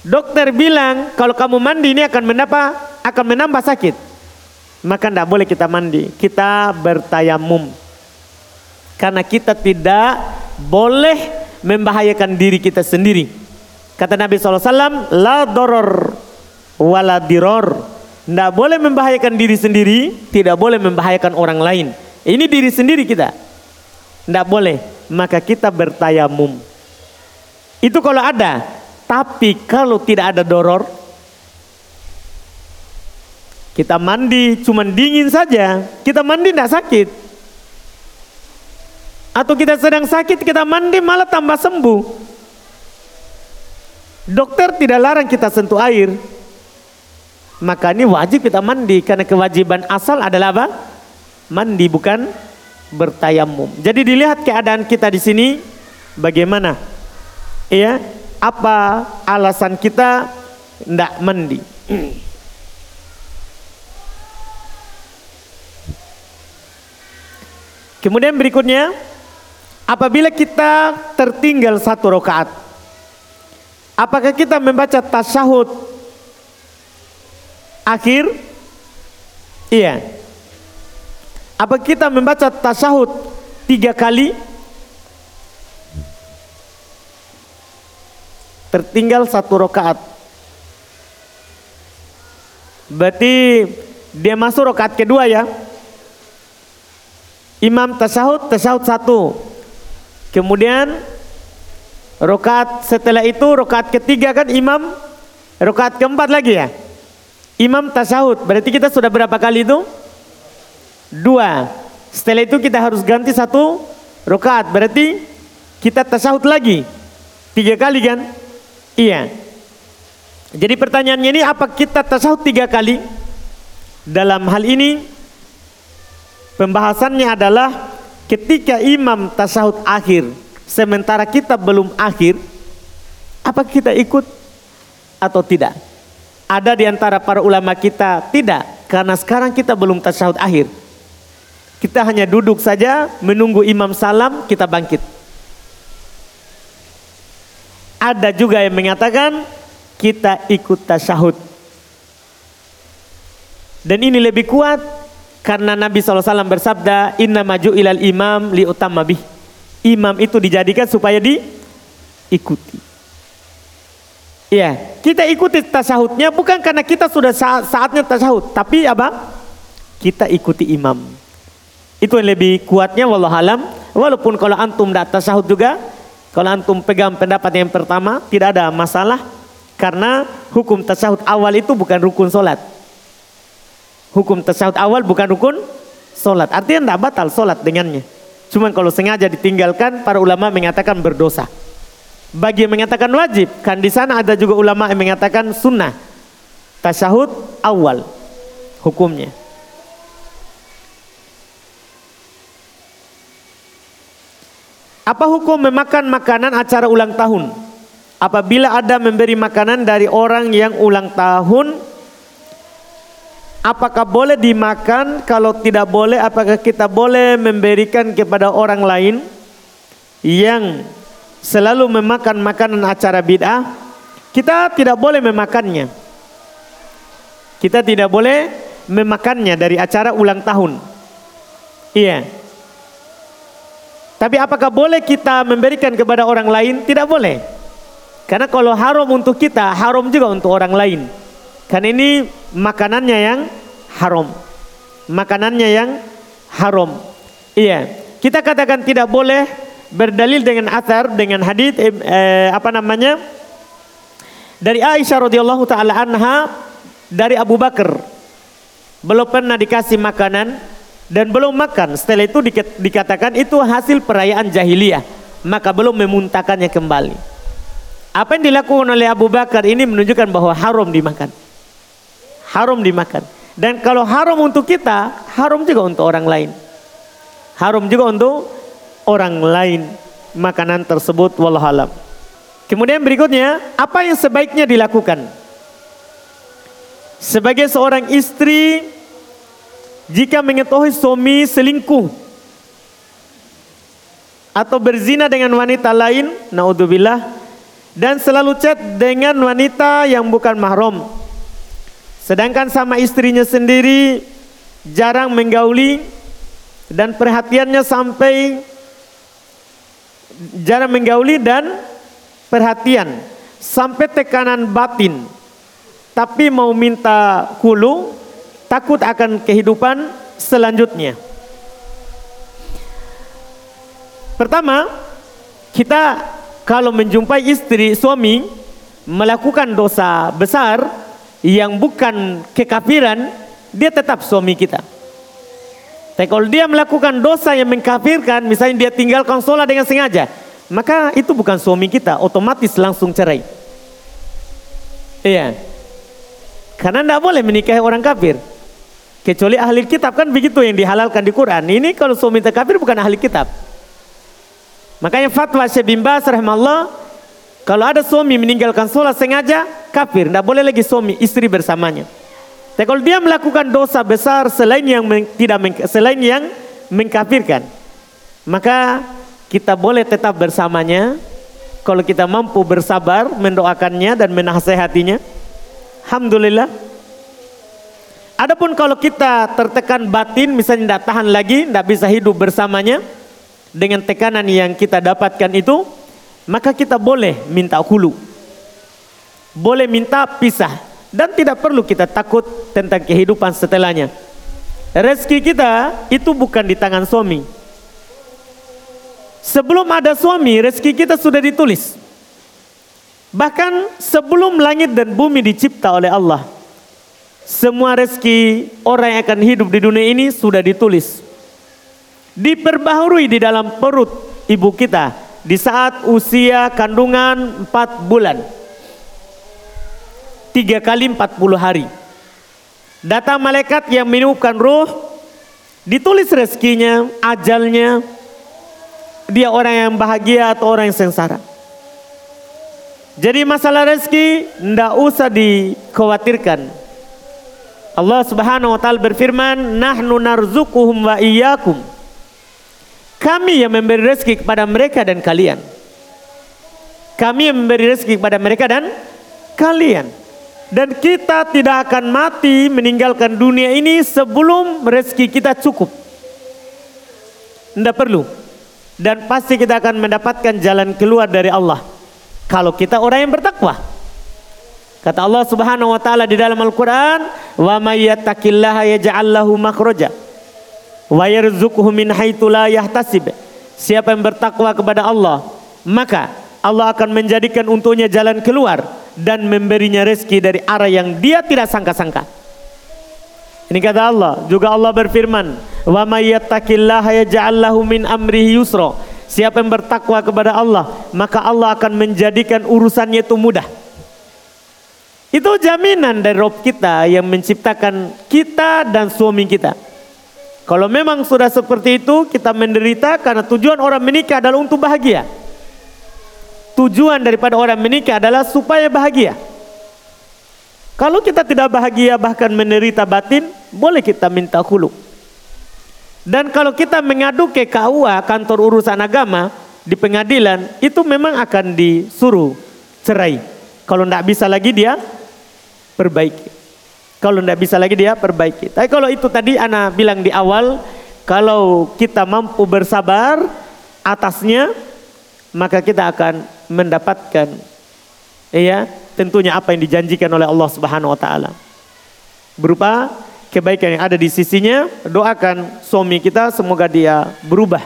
Dokter bilang kalau kamu mandi ini akan mendapat akan menambah sakit. Maka tidak boleh kita mandi. Kita bertayamum. Karena kita tidak boleh membahayakan diri kita sendiri. Kata Nabi SAW, La doror wala diror. Tidak boleh membahayakan diri sendiri, tidak boleh membahayakan orang lain. Ini diri sendiri kita. Tidak boleh. Maka kita bertayamum. Itu kalau ada. Tapi kalau tidak ada doror, kita mandi cuma dingin saja. Kita mandi tidak sakit. Atau kita sedang sakit, kita mandi malah tambah sembuh. Dokter tidak larang kita sentuh air. Maka ini wajib kita mandi karena kewajiban asal adalah apa? Mandi bukan bertayamum. Jadi dilihat keadaan kita di sini bagaimana? Iya, apa alasan kita tidak mandi? Kemudian berikutnya, apabila kita tertinggal satu rakaat, apakah kita membaca tasyahud akhir? Iya. Apa kita membaca tasyahud tiga kali? Tertinggal satu rakaat. Berarti dia masuk rakaat kedua ya. Imam tasyahud, tasyahud satu. Kemudian rakaat setelah itu rakaat ketiga kan imam rakaat keempat lagi ya. Imam tasyahud. Berarti kita sudah berapa kali itu? Dua. Setelah itu kita harus ganti satu rakaat. Berarti kita tasyahud lagi. Tiga kali kan? Iya. Jadi pertanyaannya ini apa kita tasawuf tiga kali? Dalam hal ini pembahasannya adalah ketika imam tasawuf akhir sementara kita belum akhir apa kita ikut atau tidak? Ada di antara para ulama kita tidak karena sekarang kita belum tasawuf akhir. Kita hanya duduk saja menunggu imam salam kita bangkit. Ada juga yang mengatakan kita ikut tasyahud. Dan ini lebih kuat karena Nabi SAW bersabda, Inna maju ilal imam li utamabih. Imam itu dijadikan supaya diikuti. Ya, kita ikuti tasyahudnya bukan karena kita sudah saat, saatnya tasyahud, tapi apa? Kita ikuti imam. Itu yang lebih kuatnya wallahualam. Walaupun kalau antum tidak tasyahud juga, kalau antum pegang pendapat yang pertama tidak ada masalah karena hukum tasawuf awal itu bukan rukun solat. Hukum tasawuf awal bukan rukun solat. Artinya tidak batal solat dengannya. Cuman kalau sengaja ditinggalkan para ulama mengatakan berdosa. Bagi yang mengatakan wajib, kan di sana ada juga ulama yang mengatakan sunnah. Tasyahud awal hukumnya. Apa hukum memakan makanan acara ulang tahun? Apabila ada memberi makanan dari orang yang ulang tahun, apakah boleh dimakan? Kalau tidak boleh, apakah kita boleh memberikan kepada orang lain yang selalu memakan makanan acara bid'ah? Kita tidak boleh memakannya. Kita tidak boleh memakannya dari acara ulang tahun. Iya. Tapi apakah boleh kita memberikan kepada orang lain? Tidak boleh. Karena kalau haram untuk kita, haram juga untuk orang lain. Karena ini makanannya yang haram. Makanannya yang haram. Iya. Kita katakan tidak boleh berdalil dengan athar dengan hadis eh, eh, apa namanya? Dari Aisyah radhiyallahu taala anha dari Abu Bakar belum pernah dikasih makanan dan belum makan. Setelah itu dikatakan itu hasil perayaan jahiliyah, maka belum memuntahkannya kembali. Apa yang dilakukan oleh Abu Bakar ini menunjukkan bahwa haram dimakan. Haram dimakan. Dan kalau haram untuk kita, haram juga untuk orang lain. Haram juga untuk orang lain makanan tersebut wallahualam. Kemudian berikutnya, apa yang sebaiknya dilakukan? Sebagai seorang istri jika mengetahui suami selingkuh atau berzina dengan wanita lain, naudzubillah, dan selalu chat dengan wanita yang bukan mahram. Sedangkan sama istrinya sendiri jarang menggauli dan perhatiannya sampai jarang menggauli dan perhatian sampai tekanan batin. Tapi mau minta hulu takut akan kehidupan selanjutnya. Pertama, kita kalau menjumpai istri suami melakukan dosa besar yang bukan kekafiran, dia tetap suami kita. Tapi kalau dia melakukan dosa yang mengkafirkan, misalnya dia tinggalkan sholat dengan sengaja, maka itu bukan suami kita, otomatis langsung cerai. Iya. Karena tidak boleh menikahi orang kafir. Kecuali ahli kitab kan begitu yang dihalalkan di Quran. Ini kalau suami kafir bukan ahli kitab. Makanya fatwa Syekh bin Bas rahimahullah kalau ada suami meninggalkan sholat sengaja kafir, tidak boleh lagi suami istri bersamanya. Tapi kalau dia melakukan dosa besar selain yang men, tidak selain yang mengkafirkan, maka kita boleh tetap bersamanya kalau kita mampu bersabar mendoakannya dan menasehatinya. Alhamdulillah. Adapun kalau kita tertekan batin misalnya tidak tahan lagi, tidak bisa hidup bersamanya, dengan tekanan yang kita dapatkan itu, maka kita boleh minta hulu. Boleh minta pisah dan tidak perlu kita takut tentang kehidupan setelahnya. Rezeki kita itu bukan di tangan suami. Sebelum ada suami, rezeki kita sudah ditulis. Bahkan sebelum langit dan bumi dicipta oleh Allah, semua rezeki orang yang akan hidup di dunia ini sudah ditulis diperbaharui di dalam perut ibu kita di saat usia kandungan 4 bulan. Tiga kali 40 hari. Datang malaikat yang meniupkan roh, ditulis rezekinya, ajalnya, dia orang yang bahagia atau orang yang sengsara. Jadi masalah rezeki tidak usah dikhawatirkan. Allah Subhanahu wa taala berfirman, "Nahnu narzuquhum wa iyyakum." Kami yang memberi rezeki kepada mereka dan kalian. Kami yang memberi rezeki kepada mereka dan kalian. Dan kita tidak akan mati meninggalkan dunia ini sebelum rezeki kita cukup. Tidak perlu. Dan pasti kita akan mendapatkan jalan keluar dari Allah. Kalau kita orang yang bertakwa. Kata Allah Subhanahu wa taala di dalam Al-Qur'an, "Wa may yattaqillaha yaj'al lahu makhraja." wa yarzuquhu min haitsu la yahtasib. Siapa yang bertakwa kepada Allah, maka Allah akan menjadikan untuknya jalan keluar dan memberinya rezeki dari arah yang dia tidak sangka-sangka. Ini kata Allah, juga Allah berfirman, "Wa may yattaqillaha yaj'al lahu min amrihi yusra." Siapa yang bertakwa kepada Allah, maka Allah akan menjadikan urusannya itu mudah. Itu jaminan dari Rob kita yang menciptakan kita dan suami kita. Kalau memang sudah seperti itu, kita menderita karena tujuan orang menikah adalah untuk bahagia. Tujuan daripada orang menikah adalah supaya bahagia. Kalau kita tidak bahagia bahkan menderita batin, boleh kita minta hulu. Dan kalau kita mengadu ke KUA, kantor urusan agama, di pengadilan, itu memang akan disuruh cerai. Kalau tidak bisa lagi dia perbaiki. Kalau tidak bisa lagi dia perbaiki. Tapi kalau itu tadi Ana bilang di awal, kalau kita mampu bersabar atasnya, maka kita akan mendapatkan ya tentunya apa yang dijanjikan oleh Allah Subhanahu wa taala. Berupa kebaikan yang ada di sisinya, doakan suami kita semoga dia berubah.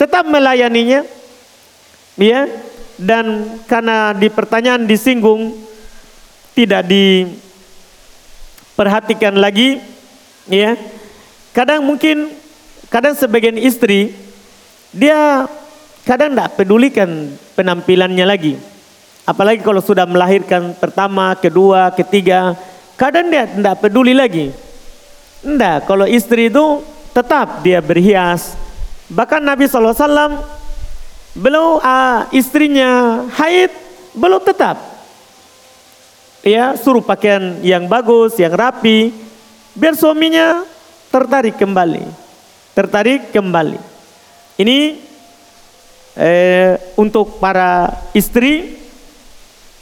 Tetap melayaninya ya dan karena di pertanyaan disinggung tidak di perhatikan lagi ya. Kadang mungkin kadang sebagian istri dia kadang tidak pedulikan penampilannya lagi. Apalagi kalau sudah melahirkan pertama, kedua, ketiga, kadang dia tidak peduli lagi. Tidak, kalau istri itu tetap dia berhias. Bahkan Nabi SAW belum uh, istrinya haid, belum tetap ya suruh pakaian yang bagus, yang rapi, biar suaminya tertarik kembali, tertarik kembali. Ini eh, untuk para istri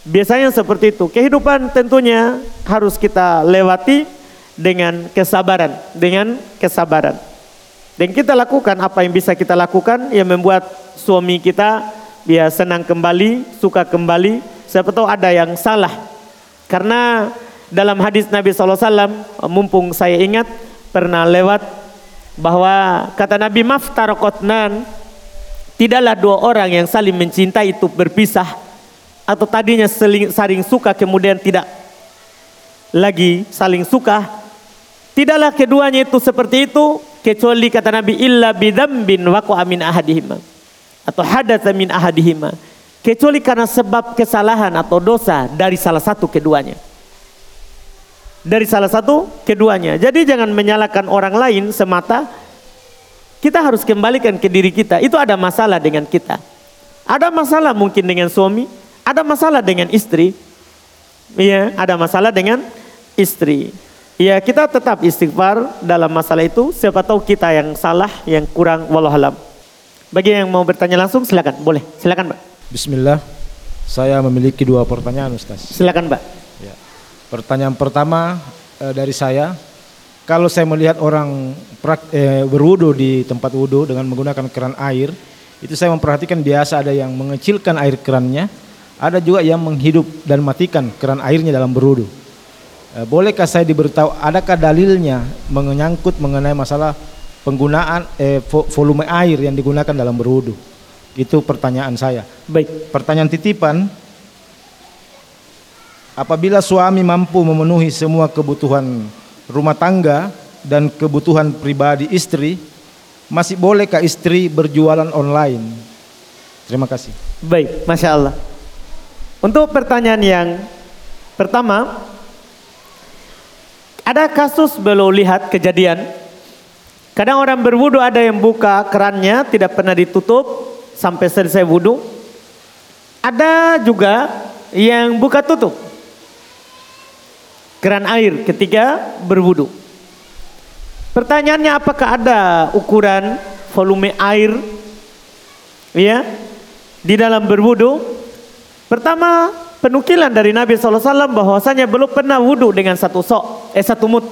Biasanya seperti itu. Kehidupan tentunya harus kita lewati dengan kesabaran, dengan kesabaran. Dan kita lakukan apa yang bisa kita lakukan yang membuat suami kita ya senang kembali, suka kembali. Siapa tahu ada yang salah. Karena dalam hadis Nabi SAW, mumpung saya ingat pernah lewat bahwa kata Nabi maftarokotnan tidaklah dua orang yang saling mencintai itu berpisah atau tadinya saling, saling suka kemudian tidak lagi saling suka. Tidaklah keduanya itu seperti itu kecuali kata Nabi illa bidambin waku amin ahadihima atau hadatsa min ahadihima kecuali karena sebab kesalahan atau dosa dari salah satu keduanya. Dari salah satu keduanya. Jadi jangan menyalahkan orang lain semata. Kita harus kembalikan ke diri kita. Itu ada masalah dengan kita. Ada masalah mungkin dengan suami. Ada masalah dengan istri, iya, ada masalah dengan istri. Ya kita tetap istighfar dalam masalah itu. Siapa tahu kita yang salah, yang kurang, wallahualam. Bagi yang mau bertanya langsung, silakan, boleh, silakan, Mbak. Bismillah, saya memiliki dua pertanyaan, Ustaz. Silakan, Mbak. Ya. Pertanyaan pertama eh, dari saya, kalau saya melihat orang prak, eh, berwudu di tempat wudu dengan menggunakan keran air, itu saya memperhatikan biasa ada yang mengecilkan air kerannya, ada juga yang menghidup dan matikan keran airnya dalam berudu. Eh, bolehkah saya diberitahu adakah dalilnya menyangkut mengenai masalah penggunaan eh, volume air yang digunakan dalam berudu? Itu pertanyaan saya. Baik. Pertanyaan titipan, apabila suami mampu memenuhi semua kebutuhan rumah tangga dan kebutuhan pribadi istri, masih bolehkah istri berjualan online? Terima kasih. Baik, masya Allah. Untuk pertanyaan yang pertama, ada kasus belum lihat kejadian. Kadang orang berwudu ada yang buka kerannya tidak pernah ditutup sampai selesai wudu. Ada juga yang buka tutup keran air ketika berwudu. Pertanyaannya apakah ada ukuran volume air ya di dalam berwudu? Pertama, penukilan dari Nabi SAW bahwasanya belum pernah wudhu dengan satu sok, eh satu mut.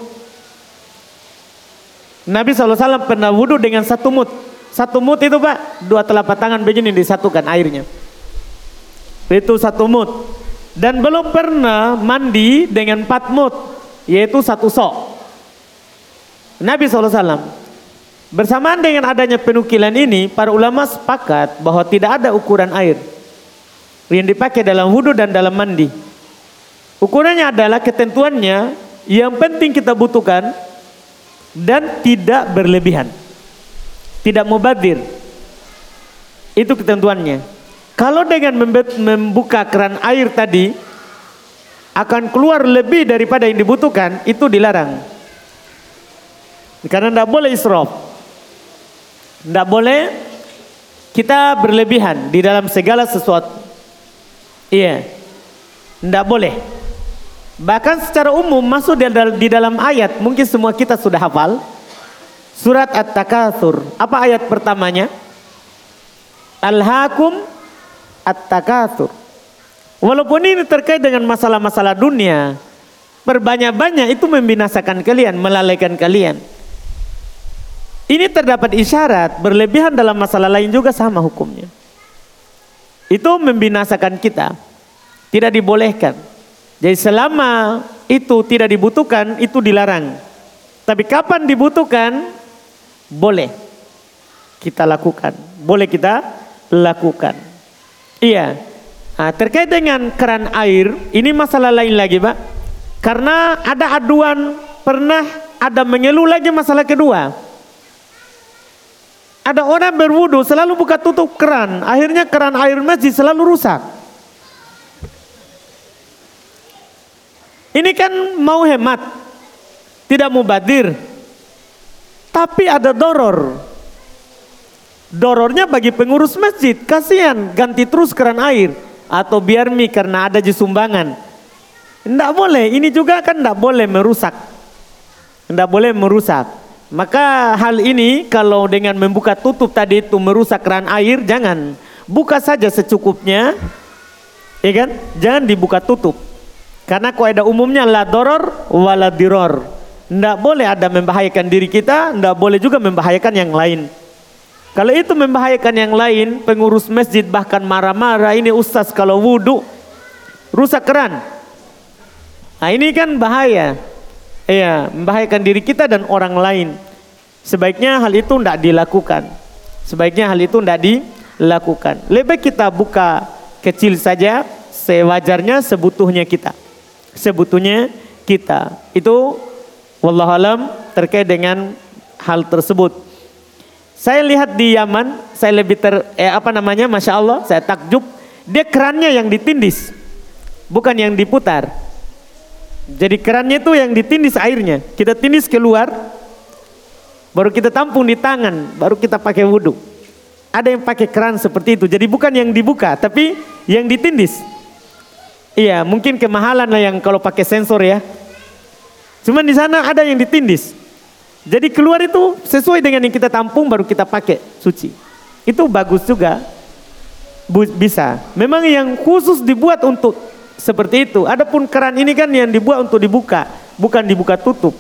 Nabi SAW pernah wudhu dengan satu mut. Satu mut itu pak, dua telapak tangan begini disatukan airnya. Itu satu mut. Dan belum pernah mandi dengan empat mut, yaitu satu sok. Nabi SAW bersamaan dengan adanya penukilan ini, para ulama sepakat bahwa tidak ada ukuran air yang dipakai dalam wudhu dan dalam mandi. Ukurannya adalah ketentuannya yang penting kita butuhkan dan tidak berlebihan. Tidak mubadir. Itu ketentuannya. Kalau dengan membuka keran air tadi akan keluar lebih daripada yang dibutuhkan, itu dilarang. Karena tidak boleh israf. Tidak boleh kita berlebihan di dalam segala sesuatu. Iya. Tidak boleh. Bahkan secara umum masuk di dalam ayat, mungkin semua kita sudah hafal. Surat At-Takatsur. Apa ayat pertamanya? Al-Hakum At-Takatsur. Walaupun ini terkait dengan masalah-masalah dunia, berbanyak-banyak itu membinasakan kalian, melalaikan kalian. Ini terdapat isyarat berlebihan dalam masalah lain juga sama hukumnya. Itu membinasakan kita. Tidak dibolehkan. Jadi selama itu tidak dibutuhkan, itu dilarang. Tapi kapan dibutuhkan, boleh kita lakukan. Boleh kita lakukan. Iya. Nah, terkait dengan keran air, ini masalah lain lagi Pak. Karena ada aduan, pernah ada mengeluh lagi masalah kedua. Ada orang berwudu selalu buka tutup keran, akhirnya keran air masjid selalu rusak. Ini kan mau hemat, tidak mau badir, tapi ada doror. Dorornya bagi pengurus masjid, kasihan ganti terus keran air atau biar mie karena ada sumbangan. Tidak boleh, ini juga kan tidak boleh merusak. Tidak boleh merusak. Maka hal ini kalau dengan membuka tutup tadi itu merusak keran air, jangan. Buka saja secukupnya. Iya kan? Jangan dibuka tutup. Karena kaidah umumnya la doror wala diror. Tidak boleh ada membahayakan diri kita, tidak boleh juga membahayakan yang lain. Kalau itu membahayakan yang lain, pengurus masjid bahkan marah-marah, ini ustaz kalau wudhu, rusak keran. Nah ini kan bahaya. Iya, membahayakan diri kita dan orang lain. Sebaiknya hal itu tidak dilakukan. Sebaiknya hal itu tidak dilakukan. Lebih kita buka kecil saja, sewajarnya sebutuhnya kita. Sebutuhnya kita. Itu wallahualam terkait dengan hal tersebut. Saya lihat di Yaman, saya lebih ter, eh, apa namanya, masya Allah, saya takjub. Dia kerannya yang ditindis, bukan yang diputar. Jadi kerannya itu yang ditindis airnya, kita tindis keluar, baru kita tampung di tangan, baru kita pakai wudhu. Ada yang pakai keran seperti itu, jadi bukan yang dibuka, tapi yang ditindis. Iya, mungkin kemahalan lah yang kalau pakai sensor ya. Cuman di sana ada yang ditindis. Jadi keluar itu sesuai dengan yang kita tampung baru kita pakai suci. Itu bagus juga. bisa. Memang yang khusus dibuat untuk seperti itu. Adapun keran ini kan yang dibuat untuk dibuka, bukan dibuka tutup.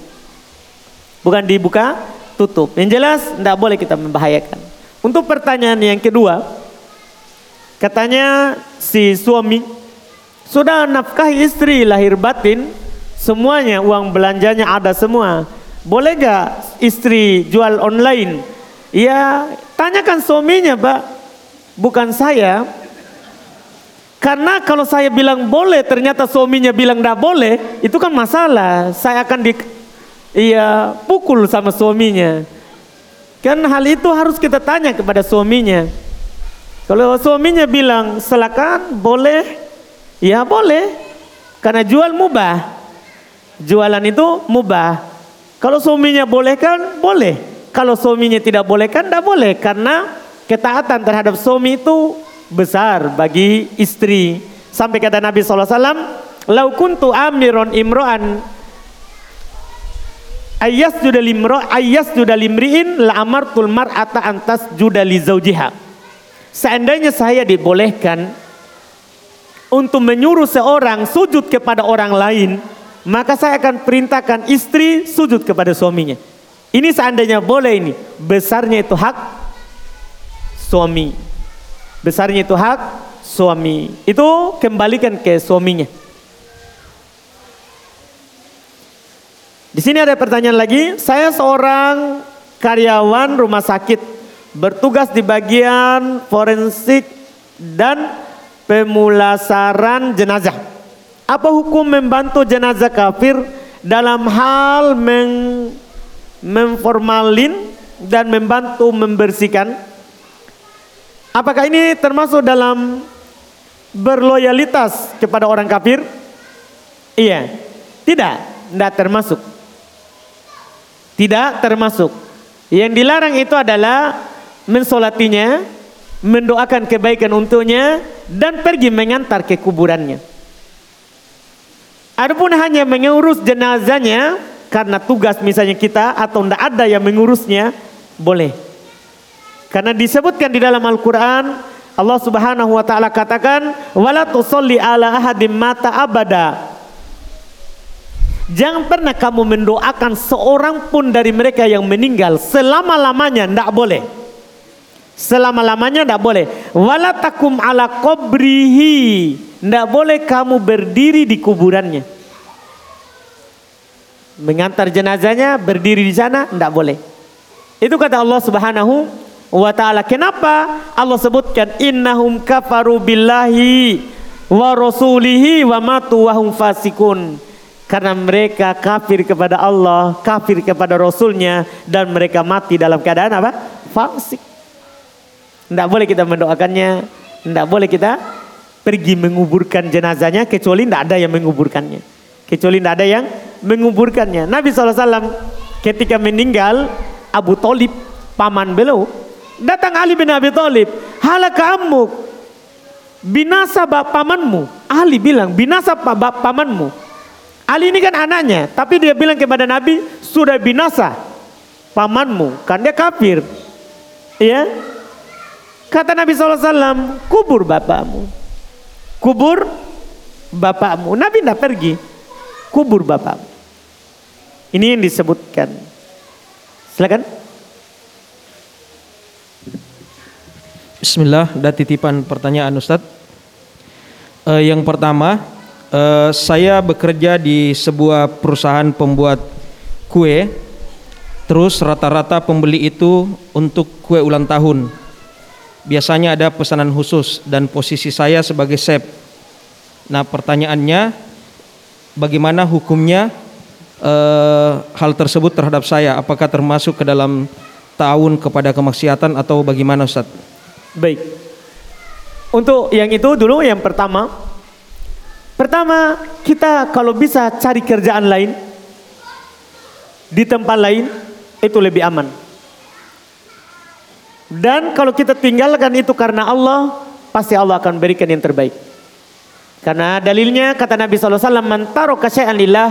Bukan dibuka tutup. Yang jelas tidak boleh kita membahayakan. Untuk pertanyaan yang kedua, katanya si suami sudah nafkah istri lahir batin, semuanya uang belanjanya ada semua. Boleh gak istri jual online? Ya tanyakan suaminya pak, bukan saya. Karena kalau saya bilang boleh, ternyata suaminya bilang tidak boleh, itu kan masalah. Saya akan di, iya pukul sama suaminya. Kan hal itu harus kita tanya kepada suaminya. Kalau suaminya bilang silakan boleh, ya boleh. Karena jual mubah. Jualan itu mubah. Kalau suaminya boleh kan boleh. Kalau suaminya tidak boleh kan tidak boleh. Karena ketaatan terhadap suami itu besar bagi istri. Sampai kata Nabi SAW, Lau kuntu amiron imro'an ayas juda limro ayas juda limriin la amartul mar'ata antas juda li zaujiha. Seandainya saya dibolehkan untuk menyuruh seorang sujud kepada orang lain, maka saya akan perintahkan istri sujud kepada suaminya. Ini seandainya boleh ini, besarnya itu hak suami. Besarnya itu hak suami. Itu kembalikan ke suaminya. Di sini ada pertanyaan lagi. Saya seorang karyawan rumah sakit bertugas di bagian forensik dan pemulasaran jenazah. Apa hukum membantu jenazah kafir dalam hal meng, memformalin dan membantu membersihkan? Apakah ini termasuk dalam berloyalitas kepada orang kafir? Iya. Tidak, tidak termasuk. Tidak termasuk. Yang dilarang itu adalah mensolatinya, mendoakan kebaikan untuknya, dan pergi mengantar ke kuburannya. Adapun hanya mengurus jenazahnya karena tugas misalnya kita atau tidak ada yang mengurusnya, boleh. Karena disebutkan di dalam Al-Quran Allah subhanahu wa ta'ala katakan Wala tusalli ala ahadim mata abada Jangan pernah kamu mendoakan seorang pun dari mereka yang meninggal selama-lamanya tidak boleh. Selama-lamanya tidak boleh. Wala takum ala kobrihi. Tidak boleh kamu berdiri di kuburannya. Mengantar jenazahnya berdiri di sana tidak boleh. Itu kata Allah Subhanahu wa taala. Kenapa Allah sebutkan innahum kafaru billahi wa rasulihi wa matu wa hum fasikun. Karena mereka kafir kepada Allah, kafir kepada Rasulnya dan mereka mati dalam keadaan apa? Fasik. Tidak boleh kita mendoakannya, tidak boleh kita pergi menguburkan jenazahnya kecuali tidak ada yang menguburkannya. Kecuali tidak ada yang menguburkannya. Nabi SAW ketika meninggal Abu Talib paman beliau Datang Ali bin Abi Thalib, halaka ammuk. Binasa pamanmu. Ali bilang, binasa pamanmu. Ali ini kan anaknya, tapi dia bilang kepada Nabi, sudah binasa pamanmu, kan dia kafir. Ya. Kata Nabi SAW, kubur bapakmu. Kubur bapakmu. Nabi tidak pergi, kubur bapakmu. Ini yang disebutkan. Silakan. Bismillah, ada titipan pertanyaan Ustadz. Eh, yang pertama, eh, saya bekerja di sebuah perusahaan pembuat kue. Terus rata-rata pembeli itu untuk kue ulang tahun. Biasanya ada pesanan khusus dan posisi saya sebagai chef. Nah, pertanyaannya, bagaimana hukumnya eh, hal tersebut terhadap saya? Apakah termasuk ke dalam tahun kepada kemaksiatan atau bagaimana Ustadz? Baik. Untuk yang itu dulu yang pertama. Pertama, kita kalau bisa cari kerjaan lain di tempat lain itu lebih aman. Dan kalau kita tinggalkan itu karena Allah, pasti Allah akan berikan yang terbaik. Karena dalilnya kata Nabi SAW, taraka syai'an lillah,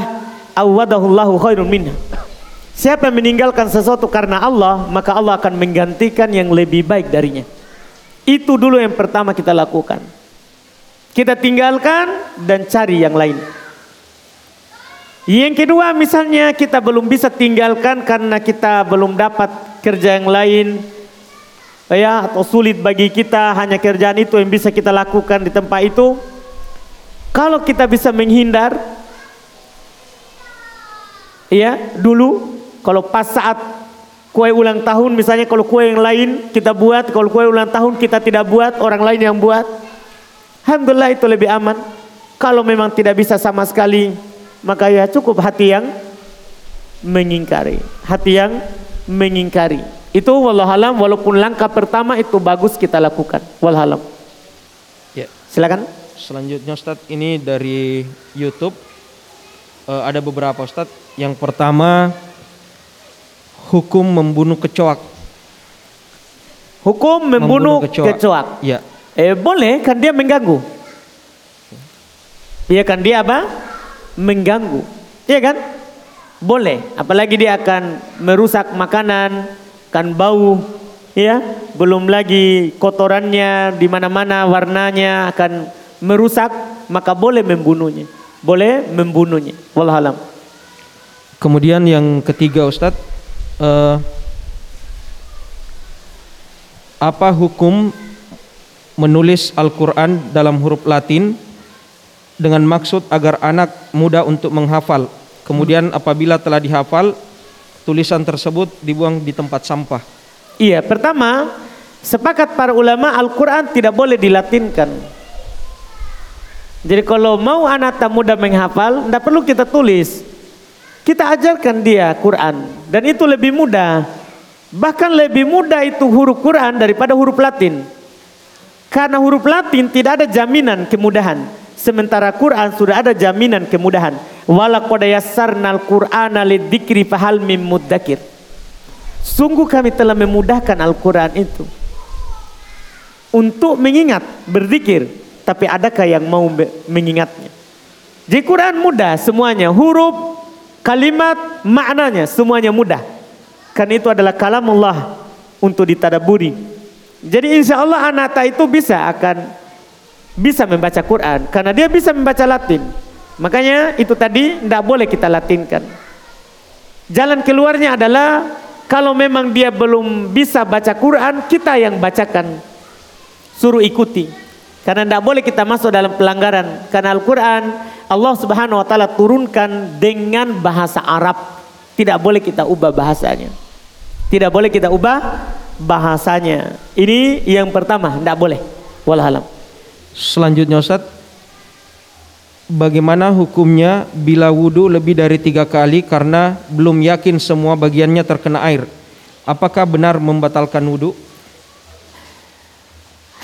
khairun. Siapa yang meninggalkan sesuatu karena Allah, maka Allah akan menggantikan yang lebih baik darinya. Itu dulu yang pertama kita lakukan. Kita tinggalkan dan cari yang lain. Yang kedua misalnya kita belum bisa tinggalkan karena kita belum dapat kerja yang lain. Ya, atau sulit bagi kita hanya kerjaan itu yang bisa kita lakukan di tempat itu. Kalau kita bisa menghindar, ya dulu kalau pas saat kue ulang tahun misalnya kalau kue yang lain kita buat, kalau kue ulang tahun kita tidak buat, orang lain yang buat. Alhamdulillah itu lebih aman. Kalau memang tidak bisa sama sekali, maka ya cukup hati yang mengingkari. Hati yang mengingkari. Itu wallahualam walaupun langkah pertama itu bagus kita lakukan. Wallahualam. Ya. Silakan. Selanjutnya Ustadz ini dari YouTube Eh, ada beberapa Ustadz. Yang pertama hukum membunuh kecoak. Hukum membunuh, kecoak. Ya. Eh boleh kan dia mengganggu. Iya kan dia apa? Mengganggu. Iya kan? Boleh. Apalagi dia akan merusak makanan, kan bau, ya. Belum lagi kotorannya di mana-mana warnanya akan merusak, maka boleh membunuhnya. Boleh membunuhnya. Wallahualam. Kemudian yang ketiga Ustadz, eh, apa hukum menulis Al-Quran dalam huruf Latin dengan maksud agar anak mudah untuk menghafal. Kemudian apabila telah dihafal, tulisan tersebut dibuang di tempat sampah. Iya, pertama sepakat para ulama Al-Quran tidak boleh dilatinkan. Jadi kalau mau anak tak mudah menghafal, tidak perlu kita tulis. Kita ajarkan dia Quran dan itu lebih mudah. Bahkan lebih mudah itu huruf Quran daripada huruf Latin. Karena huruf Latin tidak ada jaminan kemudahan. Sementara Quran sudah ada jaminan kemudahan. Walaqad yassarnal Qur'ana lidzikri fahal mim muddakir. Sungguh kami telah memudahkan Al-Quran itu. Untuk mengingat, berzikir. Tapi adakah yang mau mengingatnya? Jadi Quran mudah semuanya. Huruf, kalimat, maknanya semuanya mudah. Kan itu adalah kalam Allah untuk ditadaburi. Jadi insya Allah anak itu bisa akan bisa membaca Quran karena dia bisa membaca Latin. Makanya itu tadi tidak boleh kita latinkan. Jalan keluarnya adalah kalau memang dia belum bisa baca Quran, kita yang bacakan. Suruh ikuti. Karena tidak boleh kita masuk dalam pelanggaran. Karena Al-Quran Allah subhanahu wa ta'ala turunkan dengan bahasa Arab. Tidak boleh kita ubah bahasanya. Tidak boleh kita ubah bahasanya. Ini yang pertama, tidak boleh. Wallahualam. Selanjutnya Ustaz, bagaimana hukumnya bila wudhu lebih dari tiga kali karena belum yakin semua bagiannya terkena air? Apakah benar membatalkan wudhu?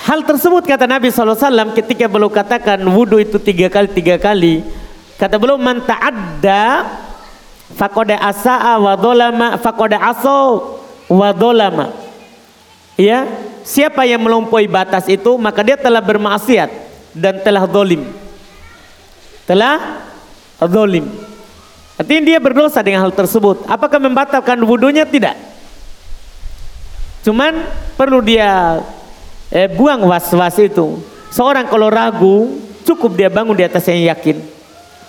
Hal tersebut kata Nabi SAW ketika beliau katakan wudhu itu tiga kali tiga kali. Kata beliau man ta'adda faqada asa'a wa dolama faqada aso wa dolama. Ya, siapa yang melampaui batas itu maka dia telah bermaksiat dan telah dolim. Telah dolim. Artinya dia berdosa dengan hal tersebut. Apakah membatalkan wudhunya? Tidak. Cuman perlu dia eh, buang was-was itu. Seorang kalau ragu cukup dia bangun di atas yang yakin.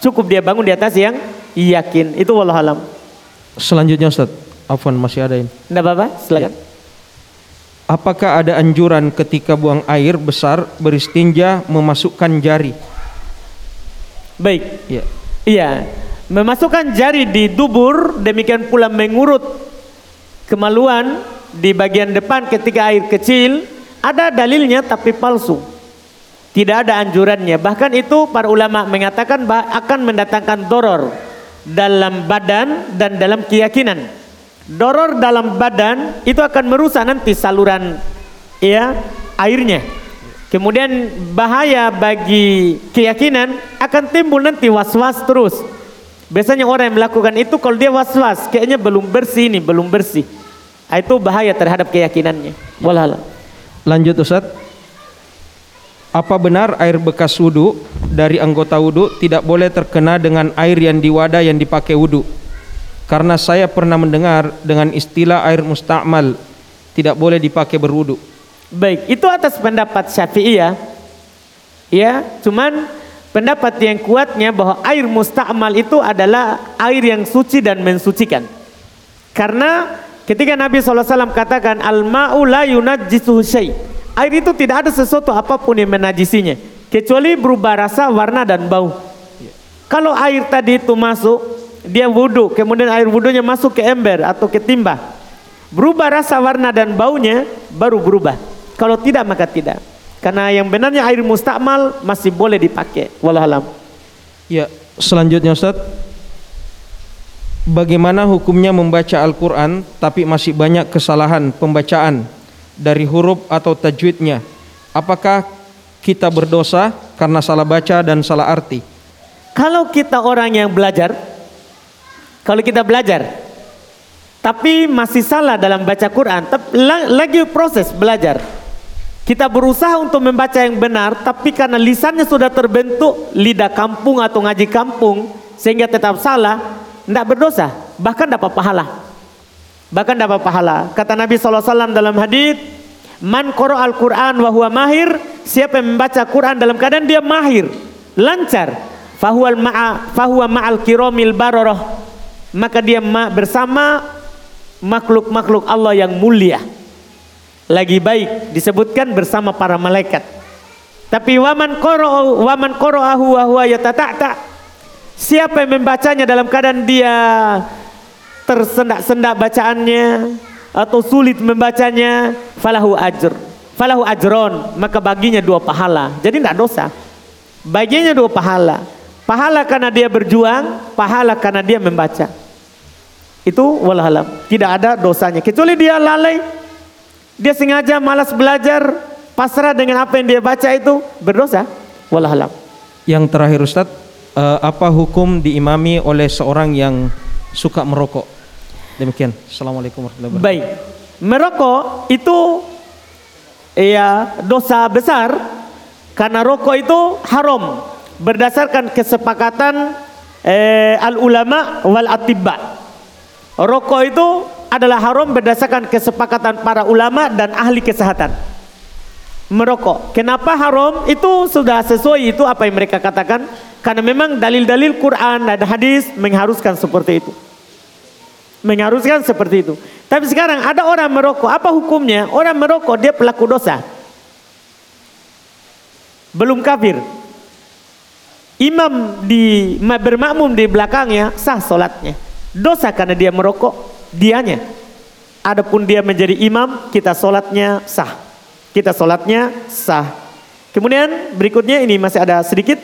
Cukup dia bangun di atas yang yakin. Itu wallah alam. Selanjutnya Ustaz, Afwan masih ada ini. Tidak apa-apa, silakan. Apakah ada anjuran ketika buang air besar beristinja memasukkan jari? Baik. Ya. Iya, memasukkan jari di dubur, demikian pula mengurut kemaluan di bagian depan ketika air kecil, ada dalilnya tapi palsu. Tidak ada anjurannya. Bahkan itu para ulama mengatakan akan mendatangkan doror dalam badan dan dalam keyakinan. Doror dalam badan itu akan merusak nanti saluran ya airnya. Kemudian bahaya bagi keyakinan akan timbul nanti was-was terus. Biasanya orang yang melakukan itu kalau dia was-was kayaknya belum bersih ini, belum bersih. Ah, Itu bahaya terhadap keyakinannya. Walhalam. Lanjut Ustaz. Apa benar air bekas wudhu dari anggota wudhu tidak boleh terkena dengan air yang di wadah yang dipakai wudhu? Karena saya pernah mendengar dengan istilah air musta'mal tidak boleh dipakai berwudhu. Baik, itu atas pendapat Syafi'i ya. Ya, cuman pendapat yang kuatnya bahwa air musta'mal itu adalah air yang suci dan mensucikan. Karena ketika Nabi SAW katakan al-ma'u la yunajjisuhu syai. Air itu tidak ada sesuatu apa pun yang menajisinya kecuali berubah rasa, warna dan bau. Kalau air tadi itu masuk, dia wudhu, kemudian air wudhunya masuk ke ember atau ke timba. Berubah rasa, warna dan baunya baru berubah. Kalau tidak maka tidak. Karena yang benarnya air mustakmal masih boleh dipakai. Wallahualam. Ya, selanjutnya Ustaz. Bagaimana hukumnya membaca Al-Quran tapi masih banyak kesalahan pembacaan dari huruf atau tajwidnya? Apakah kita berdosa karena salah baca dan salah arti? Kalau kita orang yang belajar, kalau kita belajar, tapi masih salah dalam baca Quran, lagi proses belajar. Kita berusaha untuk membaca yang benar, tapi karena lisannya sudah terbentuk lidah kampung atau ngaji kampung, sehingga tetap salah, tidak berdosa, bahkan dapat pahala. Bahkan dapat pahala. Kata Nabi SAW dalam hadis, Man qara al-Quran wa huwa mahir, siapa yang membaca Quran dalam keadaan dia mahir, lancar, fahuwal ma'a fahuwa ma'al kiramil bararah. Maka dia ma- bersama makhluk-makhluk Allah yang mulia. Lagi baik disebutkan bersama para malaikat. Tapi waman qara waman qara'ahu wa huwa. Siapa yang membacanya dalam keadaan dia tersendak-sendak bacaannya atau sulit membacanya, falahu ajr. Falahu ajron, maka baginya dua pahala. Jadi tidak dosa. Baginya dua pahala. Pahala karena dia berjuang, pahala karena dia membaca. Itu walahalam. Tidak ada dosanya. Kecuali dia lalai, dia sengaja malas belajar, pasrah dengan apa yang dia baca itu berdosa. Walahalam. Yang terakhir Ustadz, eh, apa hukum diimami oleh seorang yang suka merokok? Demikian. Assalamualaikum warahmatullahi wabarakatuh. Baik. Merokok itu ya dosa besar karena rokok itu haram berdasarkan kesepakatan eh, al ulama wal atibba. Rokok itu adalah haram berdasarkan kesepakatan para ulama dan ahli kesehatan. Merokok. Kenapa haram? Itu sudah sesuai itu apa yang mereka katakan karena memang dalil-dalil Quran dan hadis mengharuskan seperti itu mengharuskan seperti itu. Tapi sekarang ada orang merokok, apa hukumnya? Orang merokok dia pelaku dosa. Belum kafir. Imam di bermakmum di belakangnya sah solatnya. Dosa karena dia merokok, dianya. Adapun dia menjadi imam, kita solatnya sah. Kita solatnya sah. Kemudian berikutnya ini masih ada sedikit.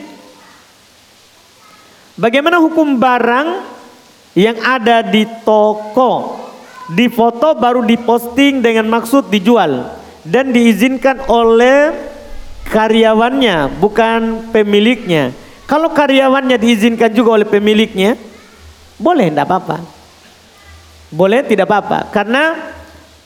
Bagaimana hukum barang yang ada di toko difoto baru diposting dengan maksud dijual dan diizinkan oleh karyawannya bukan pemiliknya kalau karyawannya diizinkan juga oleh pemiliknya boleh tidak apa-apa boleh tidak apa-apa karena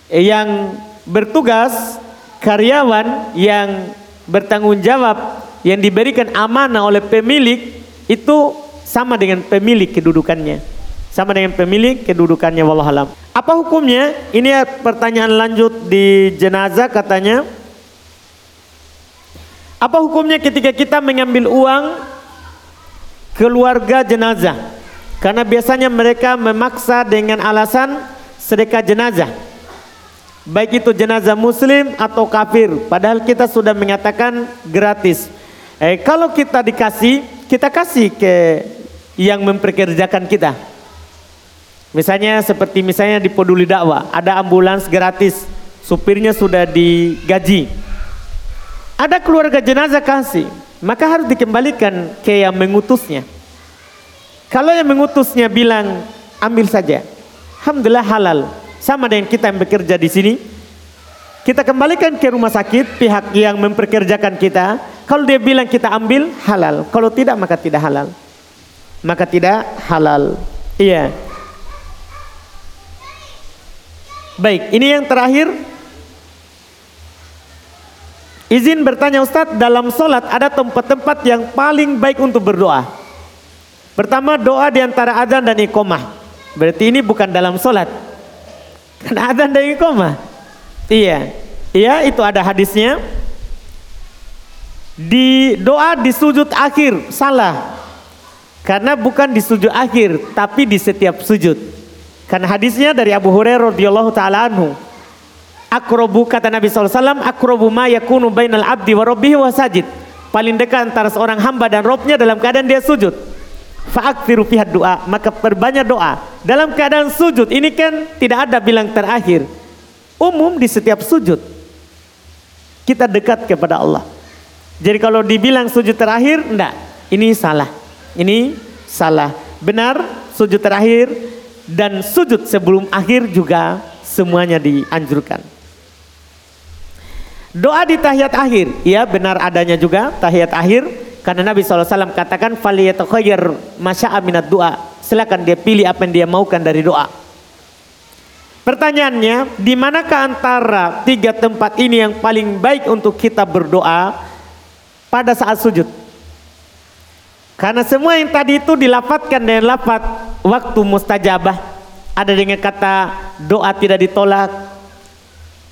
yang bertugas karyawan yang bertanggung jawab yang diberikan amanah oleh pemilik itu sama dengan pemilik kedudukannya sama dengan pemilik kedudukannya wallahualam. Apa hukumnya? Ini pertanyaan lanjut di jenazah katanya. Apa hukumnya ketika kita mengambil uang keluarga jenazah? Karena biasanya mereka memaksa dengan alasan sedekah jenazah. Baik itu jenazah muslim atau kafir. Padahal kita sudah mengatakan gratis. Eh, kalau kita dikasih, kita kasih ke yang memperkerjakan kita. Misalnya seperti misalnya di Peduli Dakwah, ada ambulans gratis, supirnya sudah digaji. Ada keluarga jenazah kasih, maka harus dikembalikan ke yang mengutusnya. Kalau yang mengutusnya bilang ambil saja, alhamdulillah halal. Sama dengan kita yang bekerja di sini, kita kembalikan ke rumah sakit pihak yang memperkerjakan kita. Kalau dia bilang kita ambil halal, kalau tidak maka tidak halal. Maka tidak halal. Iya. Baik, ini yang terakhir. Izin bertanya Ustadz, dalam sholat ada tempat-tempat yang paling baik untuk berdoa. Pertama doa di antara adzan dan iqomah. Berarti ini bukan dalam sholat. Karena adzan dan iqomah. Iya, iya itu ada hadisnya. Di doa di sujud akhir salah. Karena bukan di sujud akhir, tapi di setiap sujud. Karena hadisnya dari Abu Hurairah radhiyallahu taala anhu. Akrobu kata Nabi SAW, akrobu ma yakunu bainal abdi wa rabbihi wa sajid. Paling dekat antara seorang hamba dan robnya dalam keadaan dia sujud. Fa'akfiru fihat doa, maka perbanyak doa. Dalam keadaan sujud, ini kan tidak ada bilang terakhir. Umum di setiap sujud. Kita dekat kepada Allah. Jadi kalau dibilang sujud terakhir, enggak. Ini salah. Ini salah. Benar, sujud terakhir dan sujud sebelum akhir juga semuanya dianjurkan. Doa di tahiyat akhir, ya benar adanya juga tahiyat akhir karena Nabi SAW katakan faliyatakhayir masya'a minat doa. Silakan dia pilih apa yang dia maukan dari doa. Pertanyaannya, di manakah antara tiga tempat ini yang paling baik untuk kita berdoa pada saat sujud? Karena semua yang tadi itu dilapatkan dengan lapat waktu mustajabah. Ada dengan kata doa tidak ditolak.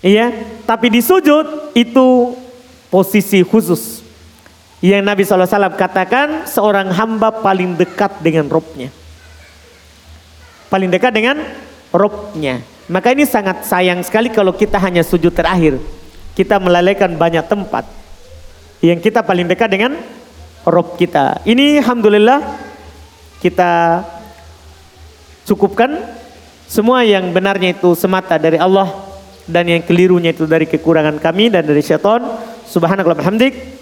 Iya, tapi di sujud itu posisi khusus. Yang Nabi SAW katakan seorang hamba paling dekat dengan robnya. Paling dekat dengan robnya. Maka ini sangat sayang sekali kalau kita hanya sujud terakhir. Kita melalaikan banyak tempat. Yang kita paling dekat dengan rob kita. Ini Alhamdulillah kita cukupkan. Semua yang benarnya itu semata dari Allah dan yang kelirunya itu dari kekurangan kami dan dari syaitan. Subhanakallah hamdik.